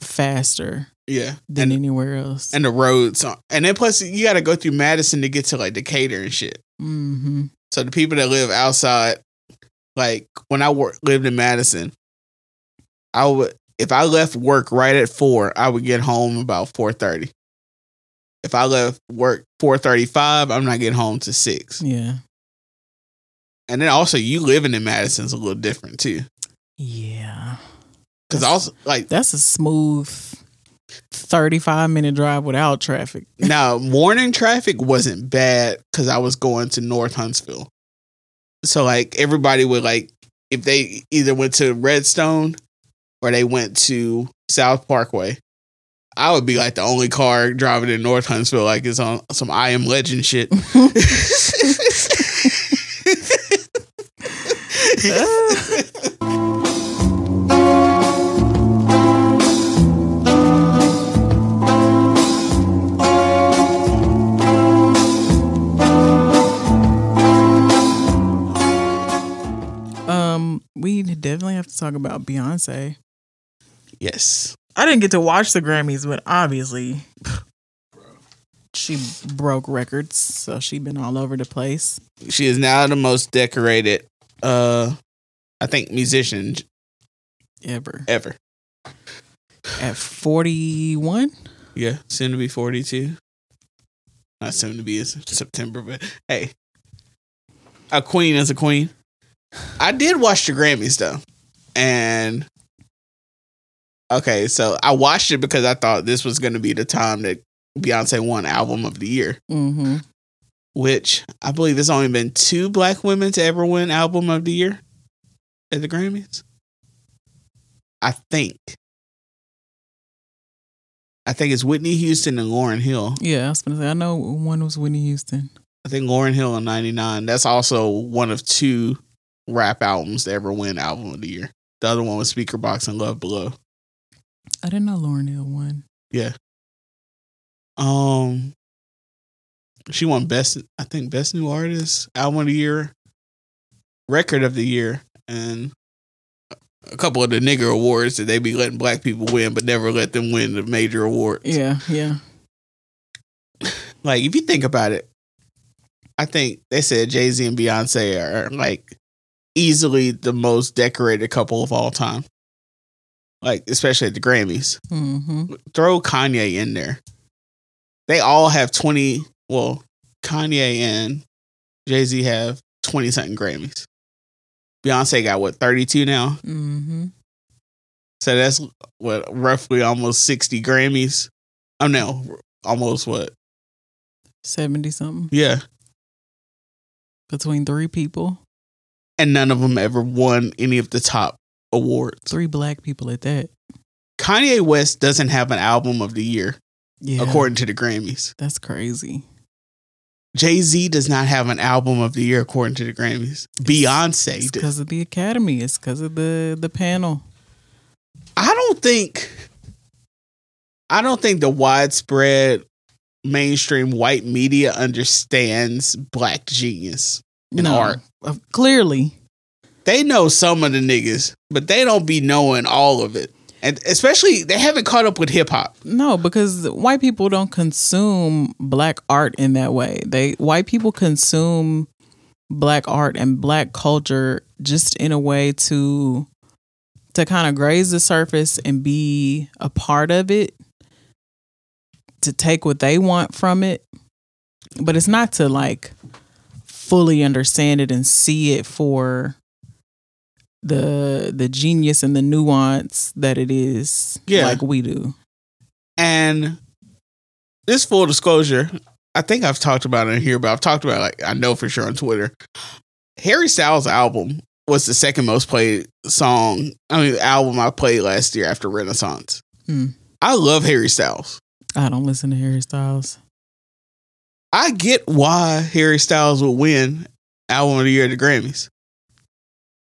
faster Yeah, than and anywhere else. and the roads, are- and then plus you got to go through Madison to get to like Decatur and shit. hmm So the people that live outside, like when I work, lived in Madison, I would if I left work right at four, I would get home about four thirty. If I left work four thirty five, I'm not getting home to six. Yeah, And then also, you living in Madison's a little different too, yeah. because also like That's a smooth 35 minute drive without traffic. now morning traffic wasn't bad because I was going to North Huntsville. So like everybody would like if they either went to Redstone or they went to South Parkway, I would be like the only car driving in North Huntsville like it's on some I am legend shit. um, we definitely have to talk about Beyonce. yes. I didn't get to watch the Grammys, but obviously, she broke records, so she's been all over the place. She is now the most decorated, uh, I think, musician Ever ever. at forty one. Yeah, soon to be 42. Not soon to be, September, but hey, a queen is a queen. I did watch the Grammys though. And okay, so I watched it because I thought this was going to be the time that Beyonce won album of the year, Mm-hmm. Which I believe there's only been two black women to ever win album of the year at the Grammys. I think. I think it's Whitney Houston and Lauryn Hill. Yeah, I was gonna say I know one was Whitney Houston. I think Lauryn Hill in '99. That's also one of two rap albums to ever win album of the year. The other one was Speakerboxxx and Love Below. I didn't know Lauryn Hill won. Yeah. Um, she won best. I think best new artist, album of the year, record of the year, and a couple of the nigger awards that they be letting black people win, but never let them win the major awards. Yeah, yeah. like if you think about it, I think they said Jay Z and Beyonce are like easily the most decorated couple of all time. Like especially at the Grammys. Mm-hmm. Throw Kanye in there. They all have twenty. Well, Kanye and Jay Z have twenty something Grammys. Beyonce got what thirty two now. Mm-hmm. So that's what roughly almost sixty Grammys. I oh no, almost what? Seventy something Yeah. between three people, and none of them ever won any of the top awards. three black people at that. Kanye West doesn't have an album of the year, Yeah, according to the Grammys. that's crazy. Jay Z does not have an album of the year, according to the Grammys. Beyonce It's because of the Academy. It's because of the the panel. I don't think, I don't think the widespread mainstream white media understands black genius in art. uh, clearly. They know some of the niggas, but they don't be knowing all of it. And especially, they haven't caught up with hip hop. No, because white people don't consume black art in that way. They white people consume black art and black culture just in a way to to kind of graze the surface and be a part of it, to take what they want from it. But it's not to like fully understand it and see it for the the genius and the nuance that it is Yeah. like we do. And this full disclosure, I think I've talked about it in here, but I've talked about it, like I know for sure on Twitter. Harry Styles' album was the second most played song. I mean, album I played last year after Renaissance. Hmm. I love Harry Styles. I don't listen to Harry Styles. I get why Harry Styles would win album of the year at the Grammys.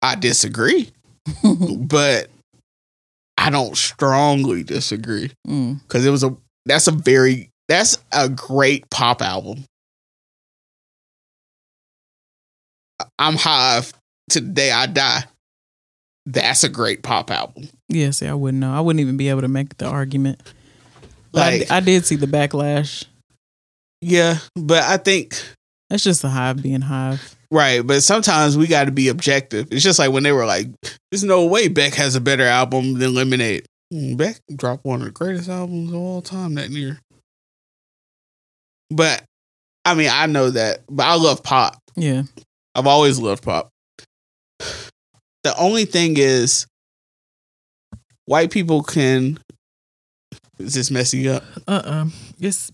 I disagree, but I don't strongly disagree Mm. because it was a that's a very that's a great pop album. I'm high to the day I die. That's a great pop album. Yeah, see, I wouldn't know. I wouldn't even be able to make the argument. But I- Like, I, did see the backlash. yeah, but I think That's just the hive being hive. right. But sometimes we got to be objective. It's just like when they were like, "There's no way Beck has a better album than Lemonade." Mm, Beck dropped one of the greatest albums of all time that year. But I mean, I know that, but I love pop. Yeah. I've always loved pop. The only thing is, white people can. Is this messing you up? Uh uh It's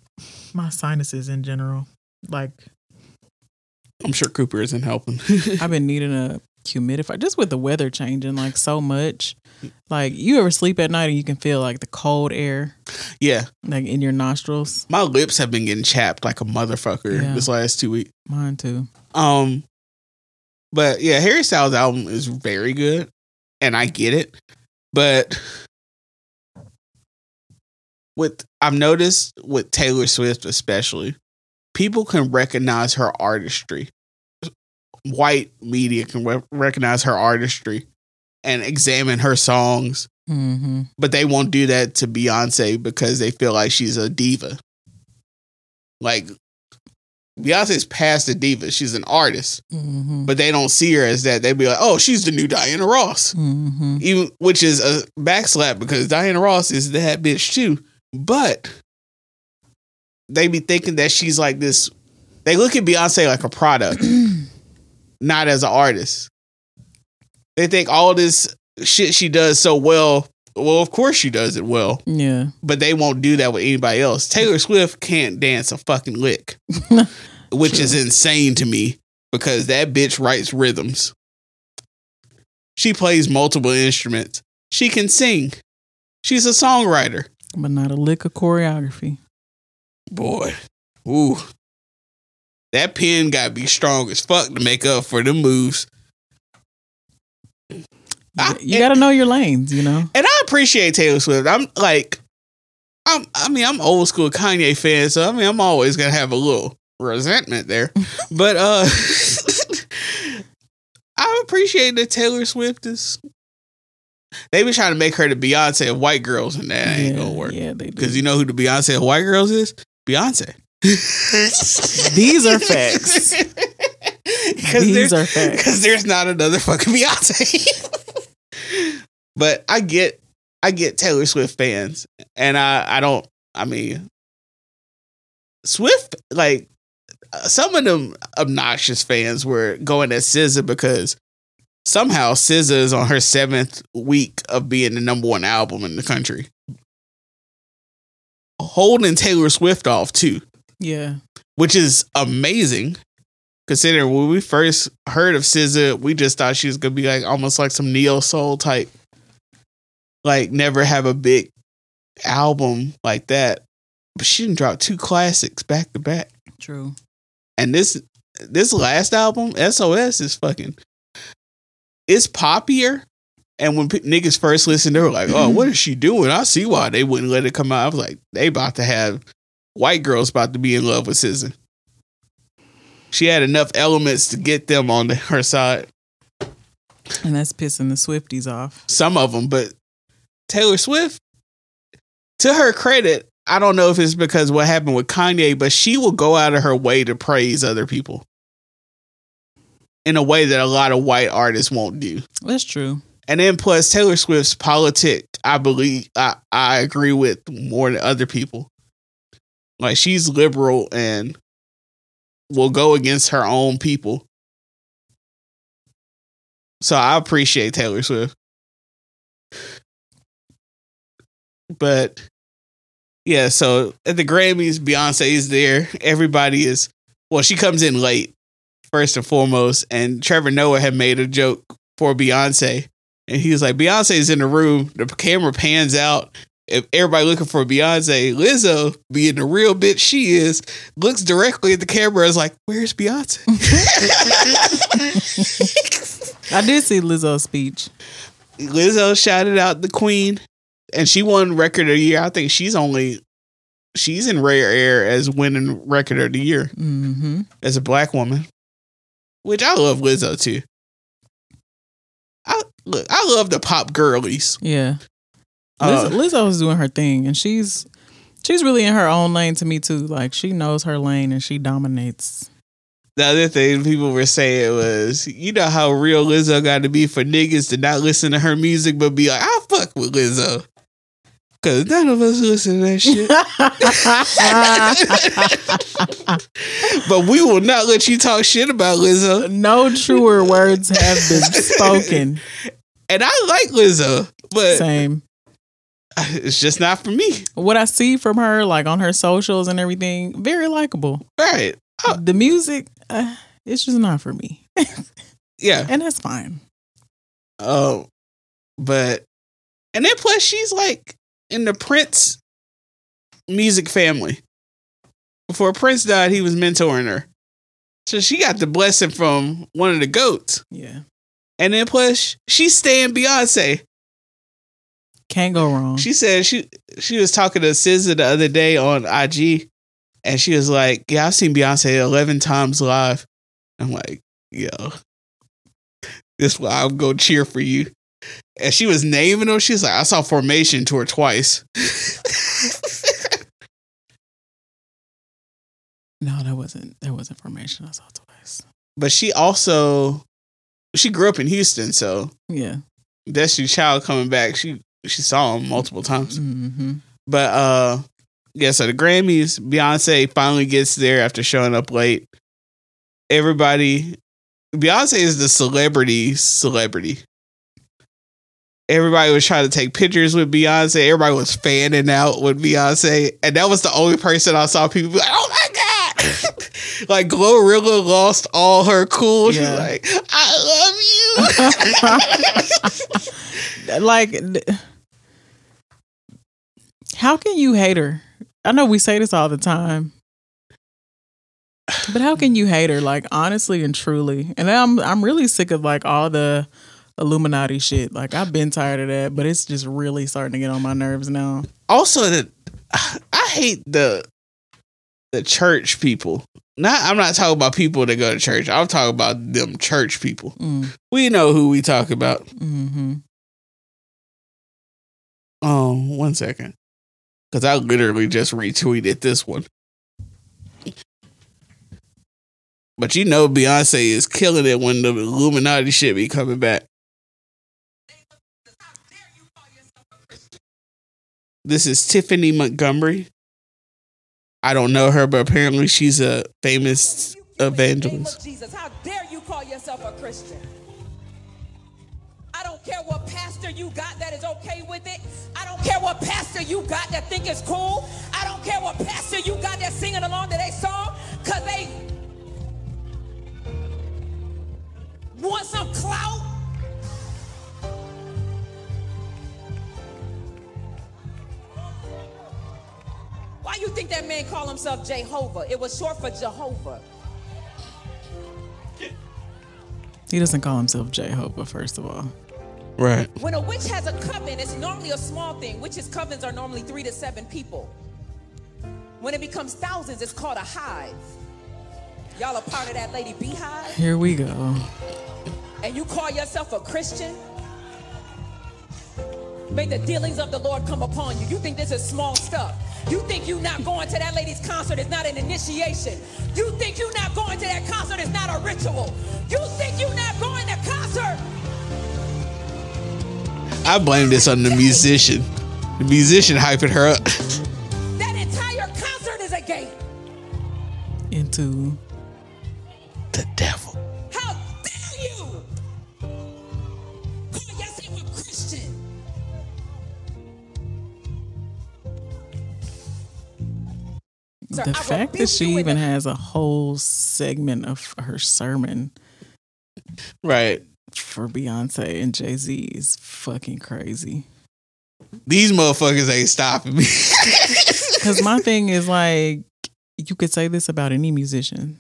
my sinuses in general. Like I'm sure Cooper isn't helping. I've been needing a humidifier just with the weather changing like so much. Like you ever sleep at night and you can feel like the cold air yeah, like in your nostrils? my lips have been getting chapped like a motherfucker Yeah. this last two weeks. Mine too. Um, but yeah, Harry Styles' album is very good, and I get it. But with I've noticed with Taylor Swift especially, people can recognize her artistry. White media can re- recognize her artistry and examine her songs, Mm-hmm. but they won't do that to Beyonce because they feel like she's a diva. Like Beyonce's past the diva. She's an artist, Mm-hmm. but they don't see her as that. They'd be like, "Oh, she's the new Diana Ross," Mm-hmm. even which is a backslap because Diana Ross is that bitch too. But they be thinking that she's like this. They look at Beyonce like a product, not as an artist. They think all this shit she does so well. Well, of course she does it well, Yeah. but they won't do that with anybody else. Taylor Swift can't dance a fucking lick, which is insane to me because that bitch writes rhythms. She plays multiple instruments. She can sing. She's a songwriter. But not a lick of choreography. Boy, ooh, that pen got to be strong as fuck to make up for the moves. You, I- you got to know your lanes, you know? and I appreciate Taylor Swift. I'm like, I'm. I mean, I'm old school Kanye fan, so I mean, I'm always gonna have a little resentment there. but uh, I appreciate that Taylor Swift is. They be trying to make her the Beyonce of white girls, and that ain't gonna work. Yeah, they do. Because you know who the Beyonce of white girls is? Beyonce. These are facts. These there's, are facts. because there's not another fucking Beyonce. but I get I get Taylor Swift fans, and I I don't. I mean, Swift like some of them obnoxious fans were going at SZA because somehow SZA is on her seventh week of being the number one album in the country, holding Taylor Swift off too Yeah. which is amazing. Considering when we first heard of SZA, we just thought she was gonna be like almost like some neo soul type, like never have a big album like that. But she didn't drop two classics back to back, True. and this this last album, SOS, is fucking. It's poppier, and when p- niggas first listened, they were like, "Oh, what is she doing?" I see why they wouldn't let it come out. I was like, "They about to have white girls about to be in love with SZA." She had enough elements to get them on the, her side. And that's pissing the Swifties off. Some of them, but Taylor Swift, to her credit, I don't know if it's because what happened with Kanye, but she will go out of her way to praise other people in a way that a lot of white artists won't do. That's true. And then plus Taylor Swift's politic, I believe I, I agree with more than other people. Like she's liberal and will go against her own people. So I appreciate Taylor Swift. But yeah, so at the Grammys, Beyonce is there. Everybody is well, she comes in late, first and foremost, and Trevor Noah had made a joke for Beyonce. And he was like, Beyonce's in the room. The camera pans out. If everybody looking for Beyonce, Lizzo, being the real bitch she is, looks directly at the camera and is like, Where's Beyonce? I did see Lizzo's speech. Lizzo shouted out the queen, and she won record of the year. I think she's only she's in rare air as winning record of the year Mm-hmm. as a black woman, which I love Lizzo too. Look, I love the pop girlies. Yeah. Uh, Liz, Lizzo is doing her thing, and she's she's really in her own lane to me too. Like she knows her lane and she dominates. The other thing people were saying was, you know how real Lizzo got to be for niggas to not listen to her music, but be like, I fuck with Lizzo. Cause none of us listen to that shit. but we will not let you talk shit about Lizzo. no truer words have been spoken. And I like Lizzo, but Same. it's just not for me. What I see from her, like on her socials and everything, very likable. Right. Oh, The music, uh, it's just not for me, yeah. and that's fine. Oh, but and then plus she's like in the Prince music family. Before Prince died, he was mentoring her, so she got the blessing from one of the goats. Yeah, And then plus she's staying Beyonce. can't go wrong. She said she she was talking to SZA the other day on IG, and she was like, "Yeah, I've seen Beyonce eleven times live." I'm like, "Yo, this why I'll go cheer for you." And she was naming them. She's like, "I saw Formation tour twice." No, that wasn't that wasn't formation. I saw twice. But she also she grew up in Houston, so Yeah. Destiny Child coming back. She she saw him multiple times. hmm But uh yeah, so the Grammys, Beyonce finally gets there after showing up late. Everybody Beyonce is the celebrity celebrity. Everybody was trying to take pictures with Beyonce. Everybody was fanning out with Beyonce. And that was the only person I saw people be like, oh my God. like Glorilla lost all her cool. She's Yeah. like, I love you. like, how can you hate her? I know we say this all the time, but how can you hate her? Like, honestly and truly, and I'm I'm really sick of like all the Illuminati shit. Like, I've been tired of that, but it's just really starting to get on my nerves now. also the I hate the the church people. Not I'm not talking about people that go to church. I'm talking about them church people. Mm, We know who we talk about. hmm Oh, one second. Cause I literally just retweeted this one. But you know Beyonce is killing it when the Illuminati shit be coming back. This is Tiffany Montgomery. I don't know her, but apparently she's a famous evangelist. Jesus, how dare you call yourself a Christian? I don't care what pastor you got that is okay with it. I don't care what pastor you got that think it's cool. I don't care what pastor you got that singing along to their song because they want some clout. Why you think that man called himself Jehovah? It was short for Jehovah. He doesn't call himself Jehovah, first of all. Right. When a witch has a coven, it's normally a small thing. Witches' covens are normally three to seven people. When it becomes thousands, it's called a hive. Y'all are part of that lady beehive, Here we go. and you call yourself a Christian? May the dealings of the Lord come upon you. You think this is small stuff. You think you not going to that lady's concert is not an initiation. You think you not going to that concert is not a ritual. You think you not going to concert I blame this on the musician. The musician hyping her up. that entire concert is a game. Into The devil. The I fact that she even the- has a whole segment of her sermon Right. for Beyonce and Jay Z is fucking crazy. These motherfuckers ain't stopping me. Because my thing is like, you could say this about any musician.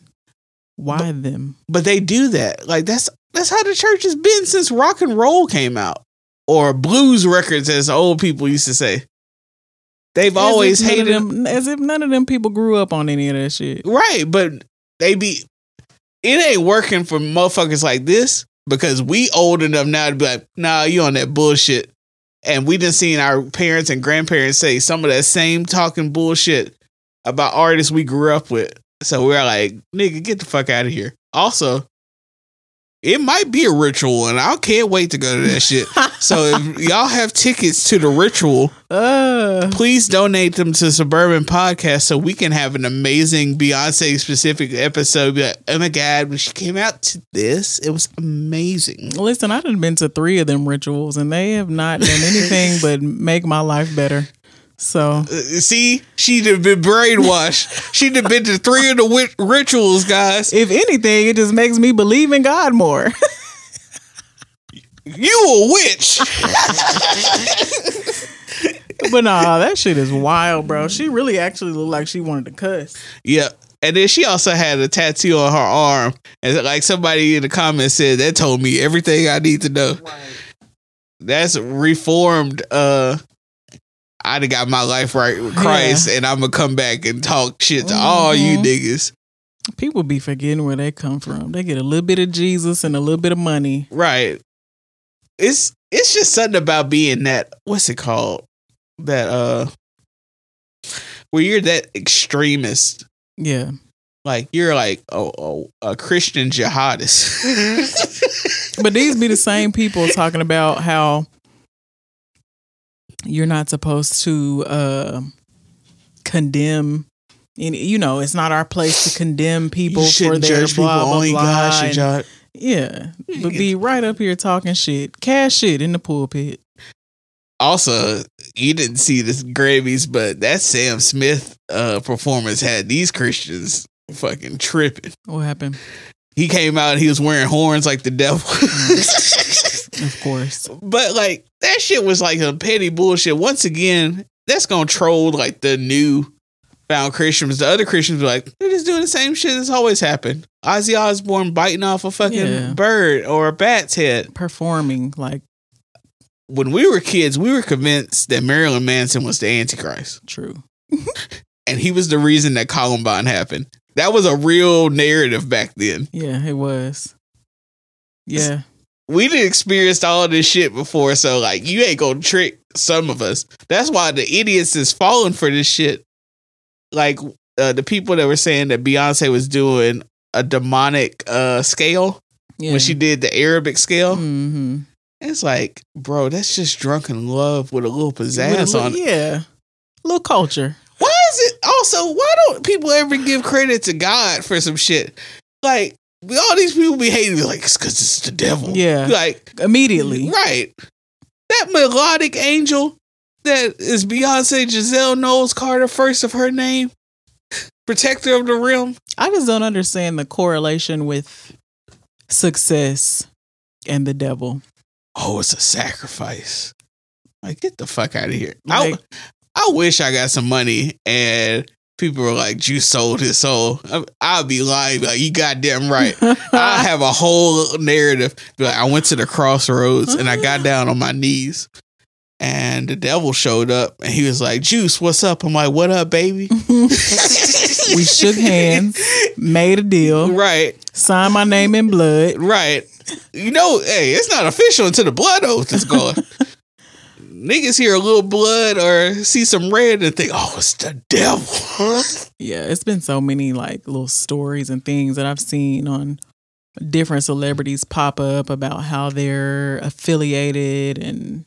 Why them? but they do that. Like that's that's how the church has been since rock and roll came out. Or blues records as old people used to say. They've always as none hated them, as if none of them people grew up on any of that shit. Right, but they be it ain't working for motherfuckers like this because we old enough now to be like, nah, you on that bullshit. And we done seen our parents and grandparents say some of that same talking bullshit about artists we grew up with. So we're like, nigga, get the fuck out of here. Also, it might be a ritual, and I can't wait to go to that shit. So if y'all have tickets to the ritual, Uh, please donate them to Suburban Podcast so we can have an amazing Beyonce specific episode. Like, oh my god, when she came out to this, it was amazing. listen, I've been to three of them rituals, and they have not done anything but make my life better. So Uh, see, she'd have been brainwashed. she'd have been to three of the wit- rituals, guys. if anything, it just makes me believe in God more. You a witch. but nah, that shit is wild, bro. She really actually looked like she wanted to cuss. yeah. And then she also had a tattoo on her arm. And like somebody in the comments said, that told me everything I need to know. That's reformed uh I done got my life right with Christ and I'm gonna come back and talk shit to all you Mhm. niggas. People be forgetting where they come from. They get a little bit of Jesus and a little bit of money. Right. It's it's just something about being that what's it called? That uh where you're that extremist Yeah. like you're like a, a, a Christian jihadist. But these be the same people talking about how you're not supposed to uh, condemn. And, you know, it's not our place to condemn people you for their judge people. blah blah Only blah. God and- judge. yeah, but be right up here talking shit, cash shit in the pulpit. Also, you didn't see this Grammys, but that Sam Smith uh, performance had these Christians fucking tripping. What happened? He came out and he was wearing horns like the devil. Of course, But like that shit was like a petty bullshit. Once again, that's gonna troll like the new found Christians. The other Christians be like, they're just doing the same shit that's always happened. Ozzy Osbourne biting off a fucking Yeah. bird or a bat's head. performing like When we were kids, we were convinced that Marilyn Manson was the Antichrist. true. And he was the reason that Columbine happened. That was a real narrative back then. Yeah, it was. Yeah, we did experienced all this shit before, so like you ain't gonna trick some of us. That's why the idiots is falling for this shit. Like uh, the people that were saying that Beyonce was doing a demonic uh scale yeah. when she did the Arabic scale. hmm It's like, bro, that's just Drunk in Love with a little pizzazz on it. Yeah, little culture. Why is it also? Why don't people ever give credit to God for some shit? Like all these people be hating, me like it's because it's the devil. Yeah. like Immediately, Right. That melodic angel that is Beyonce Giselle Knowles Carter, first of her name, protector of the realm. I just don't understand the correlation with success and the devil. Oh, it's a sacrifice. Like, get the fuck out of here. Like- I, I wish I got some money and people were like, you sold his soul. Um, I- I'll be lying. Like, you goddamn right. I have a whole narrative. Like I went to the crossroads and I got down on my knees, and the devil showed up and he was like, "Juice, what's up?" I'm like, "What up, baby?" we shook hands, made a deal, Right, signed my name in blood. right. You know, hey, it's not official until the blood oath is going. Niggas hear a little blood or see some red and think, "Oh, it's the devil." Huh? Yeah, it's been so many like little stories and things that I've seen on different celebrities pop up about how they're affiliated and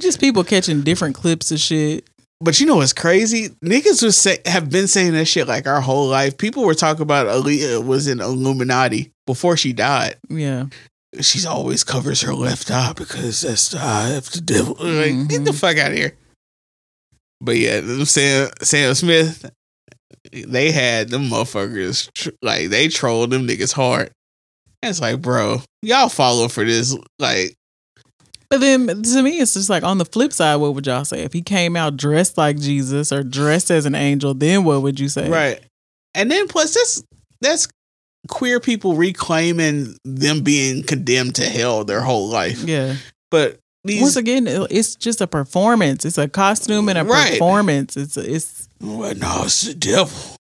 just people catching different clips of shit. But you know what's crazy? Niggas was say, have been saying that shit like our whole life. People were talking about Aaliyah was in Illuminati before she died. Yeah. She's always covers her left eye because that's the eye of the devil. Like, get the Mhm. fuck out of here. But yeah, Sam Sam Smith, they had them motherfuckers like they trolled them niggas hard. And it's like, bro, y'all follow for this. Like, But then to me, it's just like on the flip side, what would y'all say? If he came out dressed like Jesus or dressed as an angel, then what would you say? Right. And then plus that's that's queer people reclaiming them being condemned to hell their whole life. Yeah. But these Once again, it's just a performance. It's a costume and a Right. performance. It's it's well, no, it's the devil.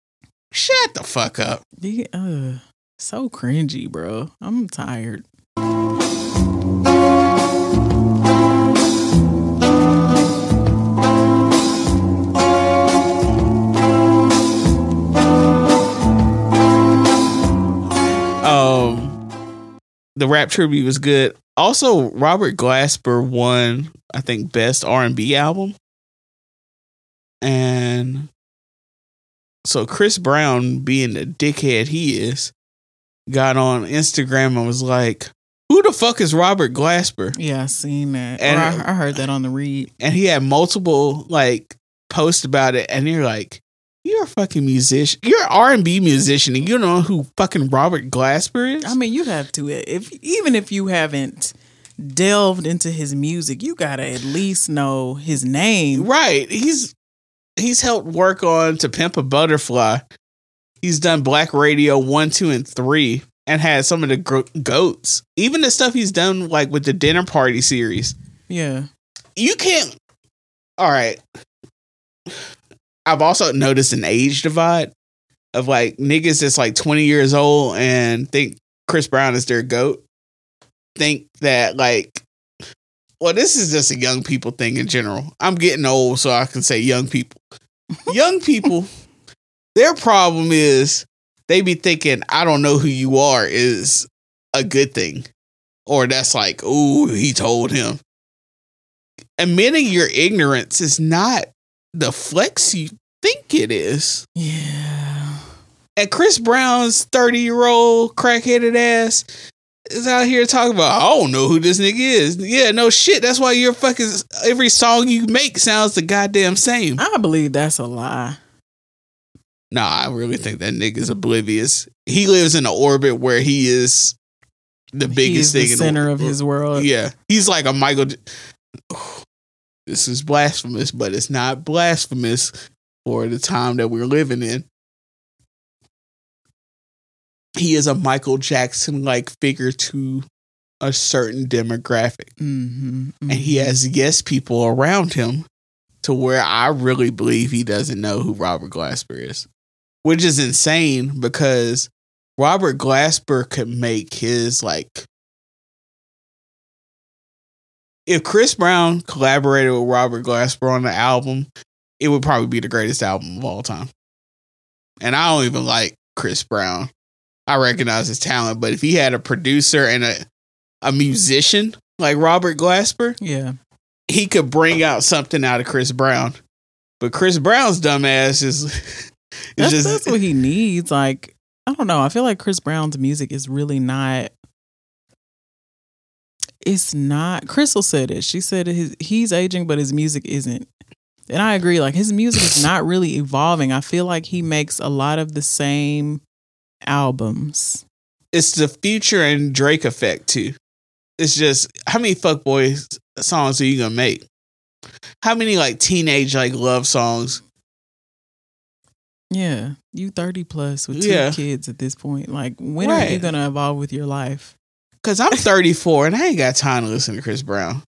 Shut the fuck up. the- uh, so cringy, bro. I'm tired. The rap tribute was good. Also, Robert Glasper won, I think, best R and B album. And so Chris Brown, being the dickhead he is, got on Instagram and was like, Who the fuck is Robert Glasper? Yeah, I seen that. And- I, I heard that on the read. and he had multiple like posts about it, and you're like, you're a fucking musician, you're an R and B musician, and you don't know who fucking Robert Glasper is. I mean, you have to if even if you haven't delved into his music, you gotta at least know his name. right? He's he's helped work on To Pimp a Butterfly. He's done Black Radio one, two, and three, and had some of the gro- goats. Even the stuff he's done, like with the Dinner Party series. Yeah. you can't. All right. I've also noticed an age divide of like niggas that's like 20 years old and think Chris Brown is their goat. Think that like, well, this is just a young people thing in general. I'm getting old, so I can say young people. young people, their problem is they be thinking I don't know who you are is a good thing. Or that's like, ooh, he told him. Admitting your ignorance is not the flex you think it is. Yeah. And Chris Brown's 30 year old crackheaded ass is out here talking about, I don't know who this nigga is. Yeah, no shit. That's why your fucking every song you make sounds the goddamn same. I believe that's a lie. Nah, I really think that nigga's oblivious. He lives in an orbit where he is the biggest He's thing the in the center of his world. Yeah, he's like a Michael. This is blasphemous, but it's not blasphemous for the time that we're living in. He is a Michael Jackson like figure to a certain demographic, Mm-hmm, and he has yes people around him to where I really believe he doesn't know who Robert Glasper is, which is insane because Robert Glasper could make his like if Chris Brown collaborated with Robert Glasper on the album, it would probably be the greatest album of all time. And I don't even like Chris Brown. I recognize his talent, but if he had a producer and a a musician like Robert Glasper, Yeah. he could bring out something out of Chris Brown. But Chris Brown's dumbass is, is That's, just that's what he needs. Like, I don't know. I feel like Chris Brown's music is really not. It's not. Crystal said it. She said his he's aging, but his music isn't. And I agree. Like his music is not really evolving. I feel like he makes a lot of the same albums. it's the future and Drake effect too. It's just how many fuckboy songs are you gonna make? How many like teenage like love songs? Yeah, you thirty plus with two Yeah. kids at this point. Like, when are you gonna evolve with your life? Cause I'm 34 and I ain't got time to listen to Chris Brown.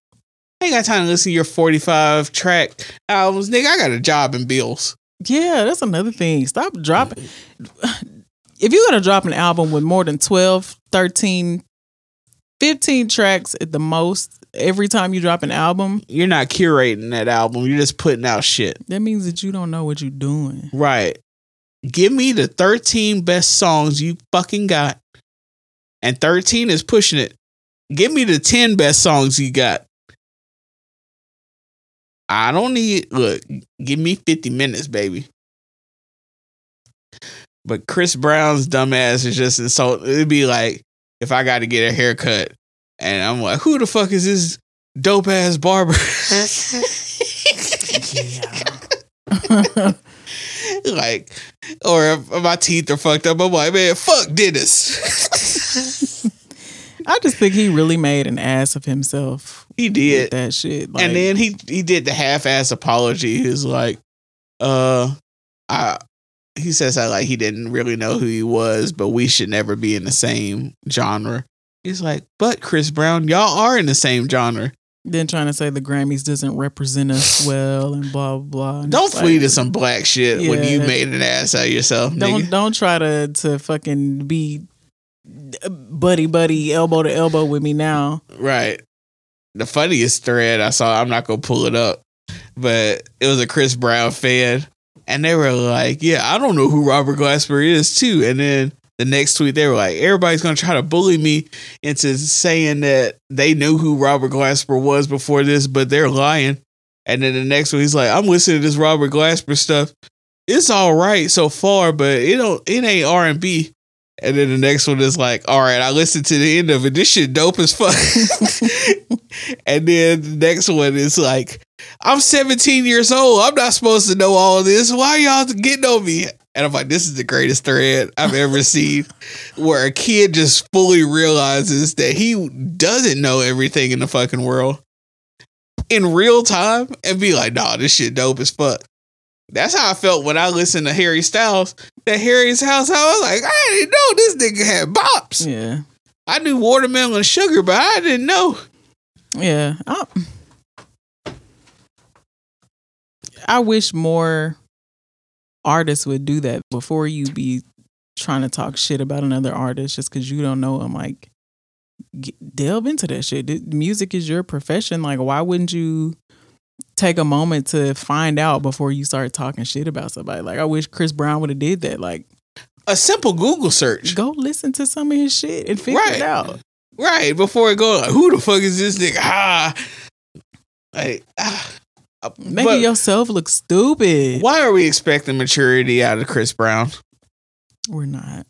I ain't got time to listen to your 45 track albums, nigga. I got a job and bills. Yeah, that's another thing. Stop dropping. Mm-hmm. If you're going to drop an album with more than 12, 13, 15 tracks at the most every time you drop an album, You're not curating that album. You're just putting out shit. that means that you don't know what you're doing. Right. Give me the 13 best songs you fucking got. And 13 is pushing it. Give me the 10 best songs you got. I don't need, look, give me 50 minutes, baby. But Chris Brown's dumbass is just insult. It'd be like if I got to get a haircut and I'm like, who the fuck is this dope ass barber? like, or if my teeth are fucked up, I'm like, man, fuck Dennis. I just think he really made an ass of himself he did. that shit. Like, and then he he did the half ass apology. He was like, uh, I. He says that like he didn't really know who he was, but we should never be in the same genre. He's like, but Chris Brown, y'all are in the same genre. then trying to say the Grammys doesn't represent us well and blah blah. blah. Don't flee like, to some black shit when you made an ass out of yourself. Don't nigga. don't try to to fucking be buddy buddy elbow to elbow with me now. Right. The funniest thread I saw, I'm not gonna pull it up, but it was a Chris Brown fan, and they were like, "Yeah, I don't know who Robert Glasper is too." And then the next tweet, they were like, "Everybody's gonna try to bully me into saying that they knew who Robert Glasper was before this, but they're lying." And then the next one, he's like, "I'm listening to this Robert Glasper stuff. It's all right so far, but it don't, it ain't R and B." And then the next one is like, all right, I listened to the end of it. This shit dope as fuck. and then the next one is like, I'm 17 years old. I'm not supposed to know all this. Why y'all getting on me? And I'm like, this is the greatest thread I've ever seen where a kid just fully realizes that he doesn't know everything in the fucking world in real time and be like, nah, this shit dope as fuck. That's how I felt when I listened to Harry Styles. That Harry's house, I was like, I didn't know this nigga had bops. Yeah, I knew watermelon and sugar, but I didn't know. yeah. I, I wish more artists would do that before you be trying to talk shit about another artist just because you don't know them. Like, get, delve into that shit. Music is your profession. Like, why wouldn't you take a moment to find out before you start talking shit about somebody? Like, I wish Chris Brown would have did that. Like, a simple Google search. Go listen to some of his shit and figure Right. it out. Right before it go, like, who the fuck is this nigga? Ah, like, ah. Making But yourself look stupid. why are we expecting maturity out of Chris Brown? We're not.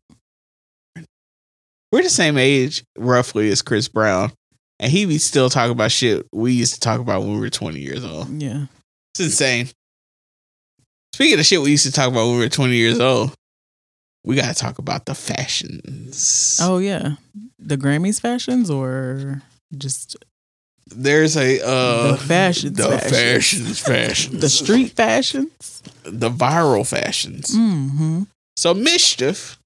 We're the same age, roughly, as Chris Brown, and he be still talking about shit we used to talk about when we were twenty years old. Yeah. It's insane. Speaking of shit we used to talk about when we were twenty years old, we gotta talk about the fashions. Oh yeah. The Grammys fashions or just there's a uh, The fashions the fashions. fashions, fashions, the street fashions? the viral fashions. Mm-hmm. So MSCHF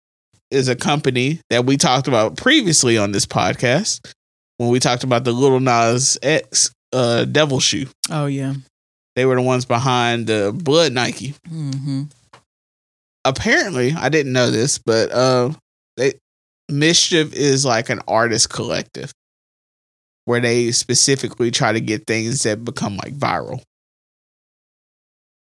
is a company that we talked about previously on this podcast when we talked about the Lil Nas X uh, Devil Shoe. Oh yeah. They were the ones behind the Blood Nike. Mm-hmm. Apparently, I didn't know this, but uh, they MSCHF is like an artist collective where they specifically try to get things that become like viral.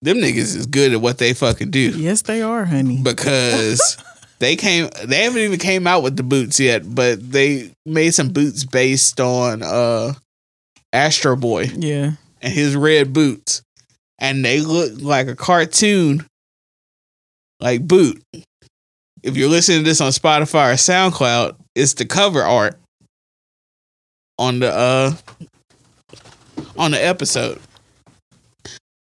Them niggas is good at what they fucking do. Yes, they are, honey. because they came they haven't even came out with the boots yet, but they made some boots based on uh Astro Boy yeah. and his red boots. And they look like a cartoon like boot. If you're listening to this on Spotify or SoundCloud, it's the cover art on the uh on the episode.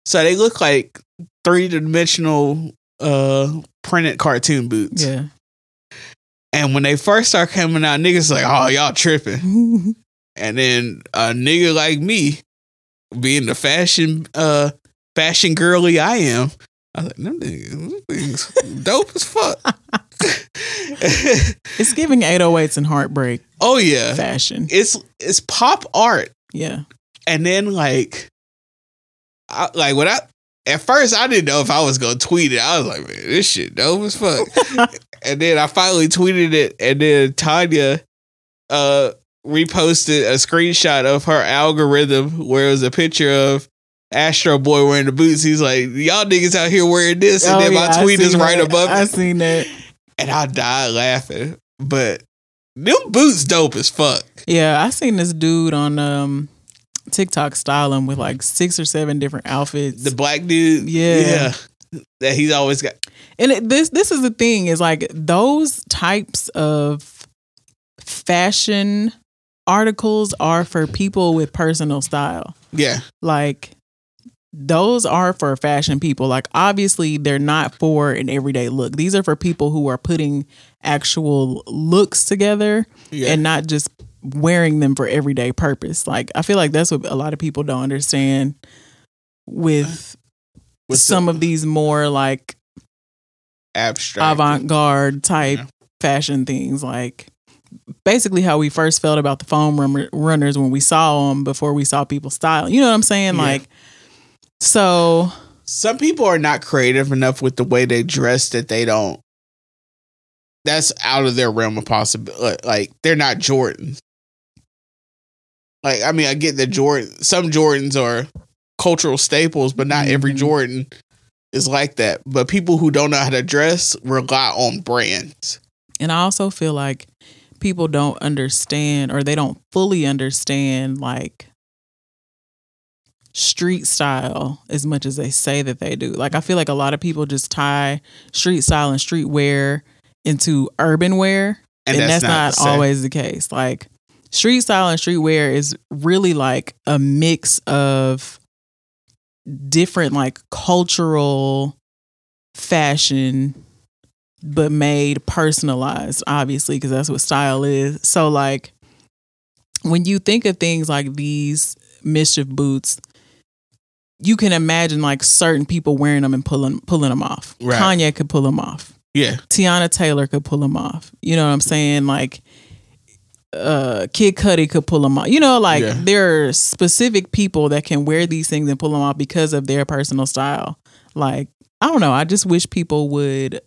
So they look like three dimensional uh printed cartoon boots. Yeah. And when they first start coming out, niggas like, oh y'all tripping. And then a nigga like me, being the fashion uh fashion girly I am, I was like, them niggas, them things dope as fuck. it's giving 808s and heartbreak oh yeah. fashion. It's it's pop art. Yeah. And then like I, like when I at first I didn't know if I was gonna tweet it. I was like, man, this shit dope as fuck. and then I finally tweeted it, and then Tanya uh reposted a screenshot of her algorithm where it was a picture of Astro Boy wearing the boots. He's like, Y'all niggas out here wearing this, and Oh, then yeah, my tweet is right that. above I it. seen that. And I died laughing. But them boots dope as fuck. Yeah, I seen this dude on um TikTok styling with like six or seven different outfits. The black dude, Yeah. yeah. That he's always got and it, this this is the thing is like those types of fashion articles are for people with personal style. Yeah. Like those are for fashion people. Like obviously they're not for an everyday look. These are for people who are putting actual looks together Yeah. and not just wearing them for everyday purpose. Like I feel like that's what a lot of people don't understand with With some the of these more like abstract. avant-garde type Yeah. fashion things like basically how we first felt about the foam run- runners when we saw them before we saw people style you know what i'm saying Yeah. like so Some people are not creative enough with the way they dress that they don't. That's out of their realm of possibility. Like they're not Jordans. Like I mean, I get that Jordan. Some Jordans are cultural staples, but not every Mhm. Jordan is like that. But people who don't know how to dress rely on brands. and i also feel like people don't understand or they don't fully understand like street style as much as they say that they do like i feel like a lot of people just tie street style and street wear into urban wear and, that's, not, the always the case. Like street style and streetwear is really like a mix of different like cultural fashion but made personalized obviously because that's what style is. So like when you think of things like these MSCHF boots you can imagine like certain people wearing them and pulling pulling them off. Right. Kanye could pull them off. Yeah, Teyana Taylor could pull them off. You know what I'm saying? Like uh Kid Cudi could pull them off. You know, like Yeah. there are specific people that can wear these things and pull them off because of their personal style. Like, I don't know. I just wish people would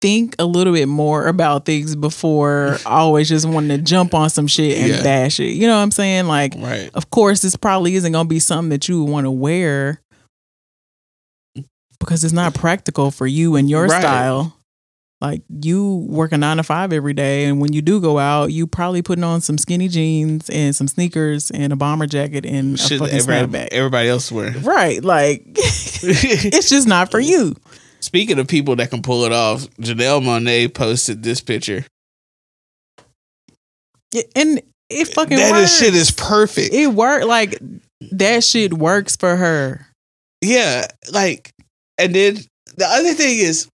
think a little bit more about things before always just wanting to jump on some shit and Yeah. bash it. You know what I'm saying? Like, right. of course, this probably isn't going to be something that you want to wear because it's not practical for you and your Right. style. Like you work a nine to five every day, and when you do go out, you probably putting on some skinny jeans and some sneakers and a bomber jacket and a fucking everybody, snapback. everybody else wearing. Right, like it's just not for you. Speaking of people that can pull it off, Janelle Monáe posted this picture. And it fucking That works. is- shit is perfect. it worked like that shit works for her. yeah, like, and then the other thing is,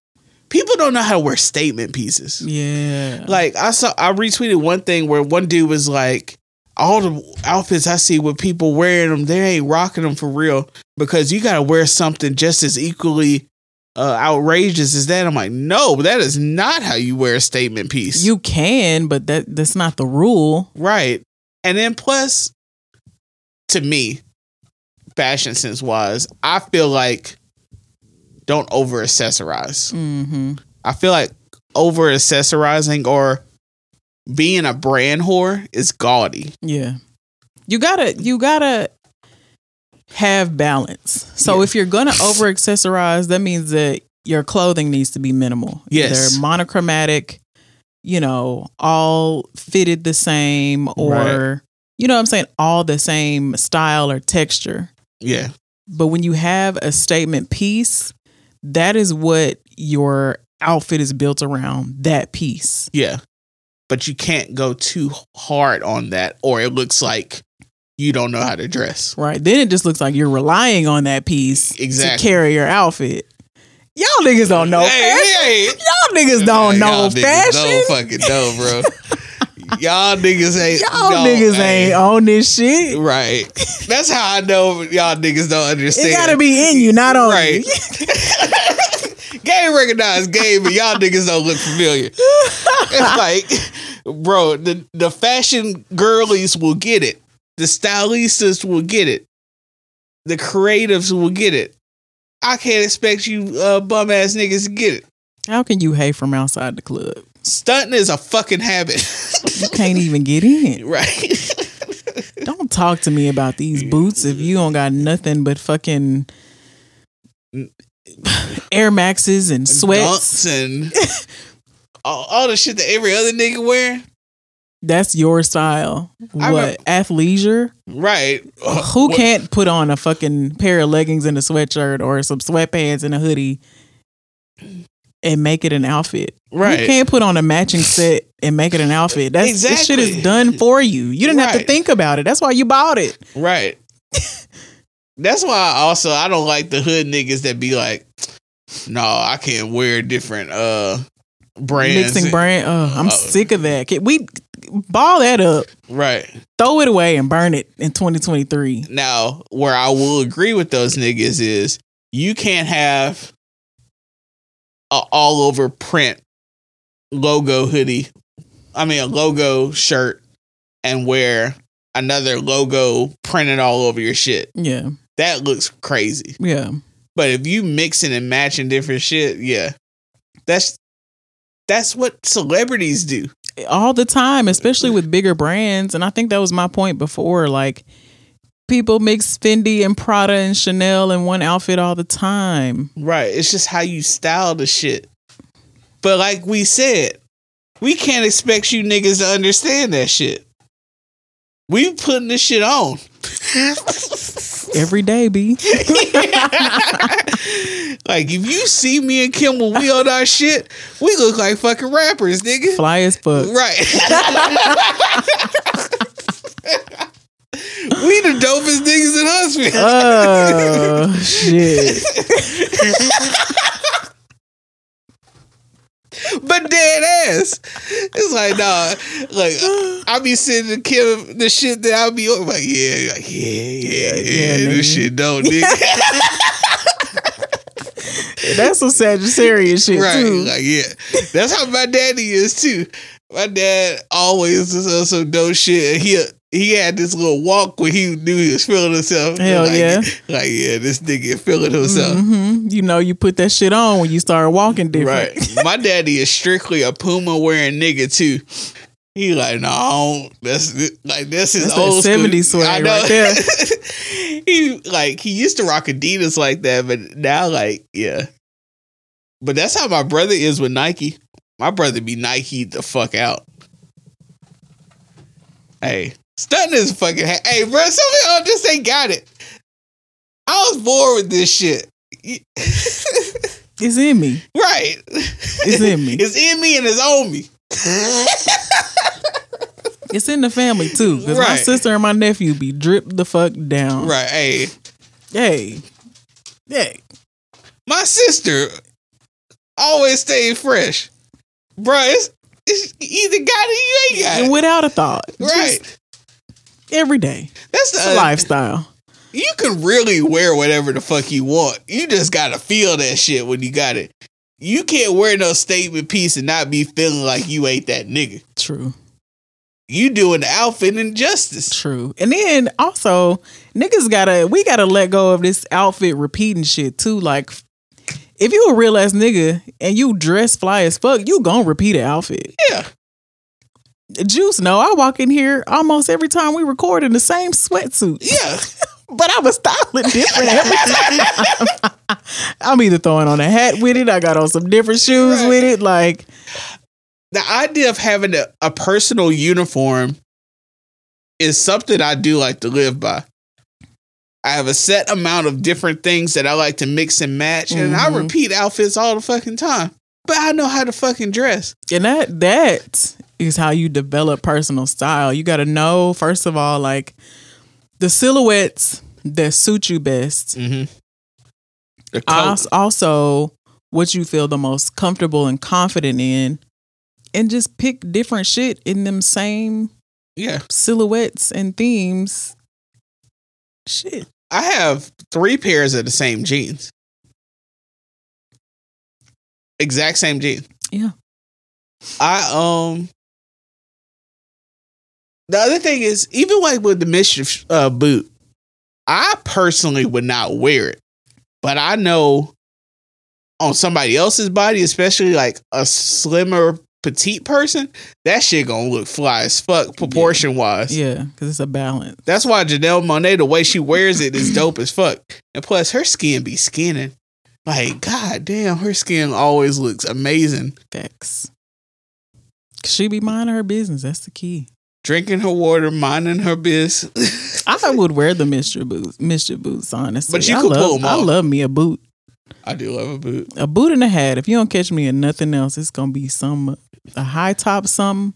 people don't know how to wear statement pieces. Yeah. Like I saw, I retweeted one thing where one dude was like, "All the outfits I see with people wearing them, they ain't rocking them for real because you got to wear something just as equally." Uh, outrageous as that. I'm like, no, that is not how you wear a statement piece. you can, but that that's not the rule. Right. And then plus, to me, fashion sense wise, I feel like don't over accessorize. hmm I feel like over accessorizing or being a brand whore is gaudy. Yeah. You gotta you gotta have balance. So Yeah. if you're gonna over accessorize, that means that your clothing needs to be minimal. Yes. Either monochromatic, you know, all fitted the same or Right. you know what I'm saying, all the same style or texture. Yeah. But when you have a statement piece, that is what your outfit is built around, that piece. Yeah. But you can't go too hard on that or it looks like you don't know how to dress. Right. Then it just looks like you're relying on that piece Exactly. to carry your outfit. Y'all niggas don't know Hey, fashion. hey. Y'all niggas don't know Y'all niggas fashion. Don't fucking know, bro. y'all niggas ain't. Y'all no, niggas hey. ain't on this shit. Right. That's how I know y'all niggas don't understand. It gotta be in you, not on right. you. game recognized game, but y'all niggas don't look familiar. It's like, bro, the the fashion girlies will get it. The stylistas will get it. The creatives will get it. I can't expect you uh, bum ass niggas to get it. How can you hate from outside the club? Stunting is a fucking habit. You can't even get in. right. Don't talk to me about these boots if you don't got nothing but fucking Air Maxes and sweats. And all, all the shit that every other nigga wear. That's your style. I What athleisure? Right. Uh, Who What- can't put on a fucking pair of leggings and a sweatshirt or some sweatpants and a hoodie and make it an outfit? Right. You can't put on a matching set and make it an outfit. That's this shit is done for you. You didn't have to think about it. That's why you bought it. Right. That's why I also I don't like the hood niggas that be like, no, I can't wear different uh brands. Mixing brand. Oh, I'm Uh, sick of that. Can we ball that up, Right. throw it away, and burn it in 2023. Now, where I will agree with those niggas is you can't have a all over print logo hoodie. I mean a logo shirt and wear another logo printed all over your shit. Yeah, That looks crazy. yeah. But if you mixing and matching different shit, yeah. That's that's what celebrities do. all the time, especially with bigger brands. And I think that was my point before. Like, people mix Fendi and Prada and Chanel in one outfit all the time. Right. It's just how you style the shit. But like we said, we can't expect you niggas to understand that shit. We putting this shit on. Every day, B. like if you see me and Kim when we on our shit, we look like fucking rappers, nigga. Fly as fuck. Right. we the dopest niggas in Huntsville. Oh, shit. but dead ass. It's like, nah, like I be sending Kim the shit that I be on, like, yeah, like, yeah, yeah, yeah, yeah, this shit don't, nigga. That's some Sagittarius shit, right? too. Like, yeah, that's how my daddy is too. My dad always on some dope shit. He he had this little walk where he knew he was feeling himself. Hell like, yeah. like yeah, this nigga feeling himself. hmm You know, you put that shit on when you start walking different. Right. My daddy is strictly a Puma wearing nigga too. He like, no, don't- that's like this is That's old. 70s swag right there. he like he used to rock Adidas like that, but now like yeah. But that's how my brother is with Nike. My brother be Nike the fuck out. Hey, stunting is fucking. Ha- hey, bro, some of y'all just ain't got it. I was born with this shit. It's in me. right. It's in me. it's in me and it's on me. It's in the family too. Because my sister and my nephew be dripped the fuck down. Right. Hey, Hey. Hey. my sister always stayed fresh. Bro, it's, it's either got it or you ain't got And it. without a thought. Right. Just every day. That's the a lifestyle. You can really wear whatever the fuck you want. You just gotta feel that shit when you got it. You can't wear no statement piece and not be feeling like you ain't that nigga. True. You doing the outfit injustice. True. And then also, niggas gotta we gotta let go of this outfit repeating shit too. Like if you a real ass nigga and you dress fly as fuck, you gonna repeat an outfit. Yeah. Juice, no, I walk in here almost every time we record in the same sweatsuit. Yeah. But I'm a styling different every time. I'm either throwing on a hat with it, I got on some different shoes Right. with it. Like, the idea of having a, a personal uniform is something I do like to live by. I have a set amount of different things that I like to mix and match, and I Mhm. repeat outfits all the fucking time. But I know how to fucking dress. and that that is how you develop personal style. You got to know first of all, like the silhouettes that suit you best. Mm-hmm. The color. Als- Also, what you feel the most comfortable and confident in, and just pick different shit in them same yeah, silhouettes and themes. Shit. I have three pairs of the same jeans. Exact same jeans. Yeah. I um. The other thing is, even like with the MSCHF uh, boot, I personally would not wear it, but I know on somebody else's body, especially like a slimmer petite person, that shit gonna look fly as fuck proportion wise. Yeah, because it's a balance. That's why Janelle Monáe, the way she wears it is dope as fuck. And plus, her skin be skinning. Like, god damn, her skin always looks amazing. Facts. She be minding her business. That's the key. Drinking her water, minding her biz. I thought would wear the MSCHF boots, MSCHF boots, honestly. But you I could love, pull 'em I off. love me a boot. I do love a boot. A boot and a hat. If you don't catch me in nothing else, it's gonna be some a high top something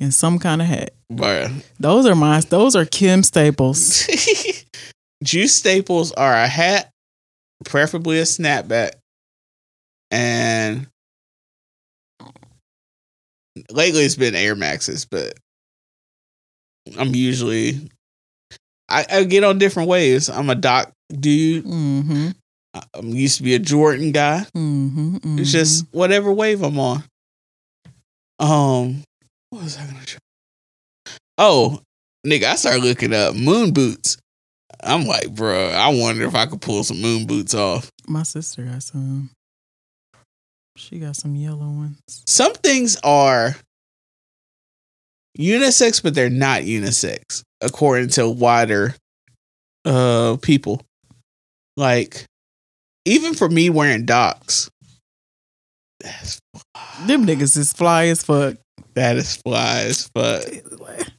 and some kind of hat. But Those are my those are Kim staples. juice staples are a hat, preferably a snapback, and lately it's been Air Maxes, but I'm usually I, I get on different waves. I'm a Doc dude. Mm-hmm. I I'm used to be a Jordan guy. Mm-hmm. It's just whatever wave I'm on. Um, what was I gonna show? Oh, nigga, I started looking up moon boots. I'm like, bro, I wonder if I could pull some moon boots off. my sister got some. She got some yellow ones. Some things are unisex, but they're not unisex, according to wider uh people. Like, even for me wearing docs, that's Them niggas is fly as fuck. That is fly as fuck.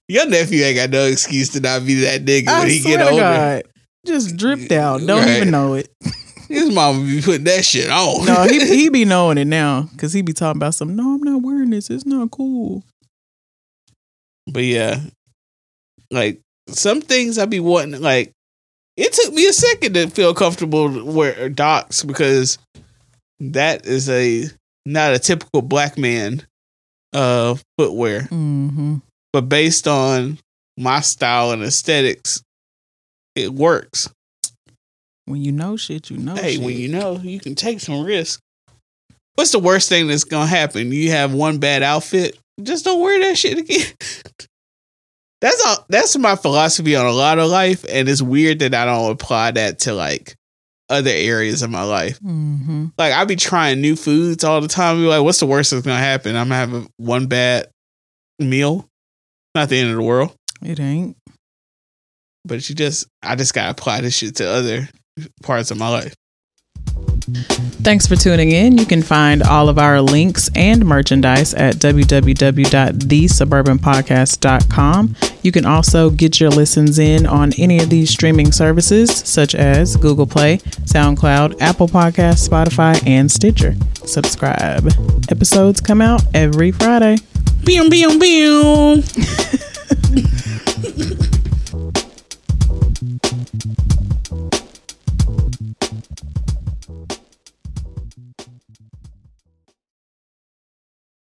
Your nephew ain't got no excuse to not be that nigga when he get older. God, just dripped out. Don't Right. even know it. His mama be putting that shit on. No, he he be knowing it now because he be talking about some. No, I'm not wearing this. It's not cool. but yeah, like some things I be wanting. Like it took me a second to feel comfortable wear docs because that is a not a typical black man uh footwear. Mm-hmm. But based on my style and aesthetics, it works. When you know shit, you know. hey, shit. when you know, you can take some risk. What's the worst thing that's gonna happen? You have one bad outfit, just don't wear that shit again. that's all. That's my philosophy on a lot of life, and it's weird that I don't apply that to like other areas of my life. Mm-hmm. Like I be trying new foods all the time. Be like, what's the worst that's gonna happen? I'm gonna have a, one bad meal. Not the end of the world. It ain't. But you just, I just gotta apply this shit to other parts of my life. Thanks for tuning in. You can find all of our links and merchandise at www.thesuburbanpodcast.com. You can also get your listens in on any of these streaming services, such as Google Play, SoundCloud, Apple Podcasts, Spotify, and Stitcher. Subscribe. Episodes come out every Friday. Boom, boom, boom.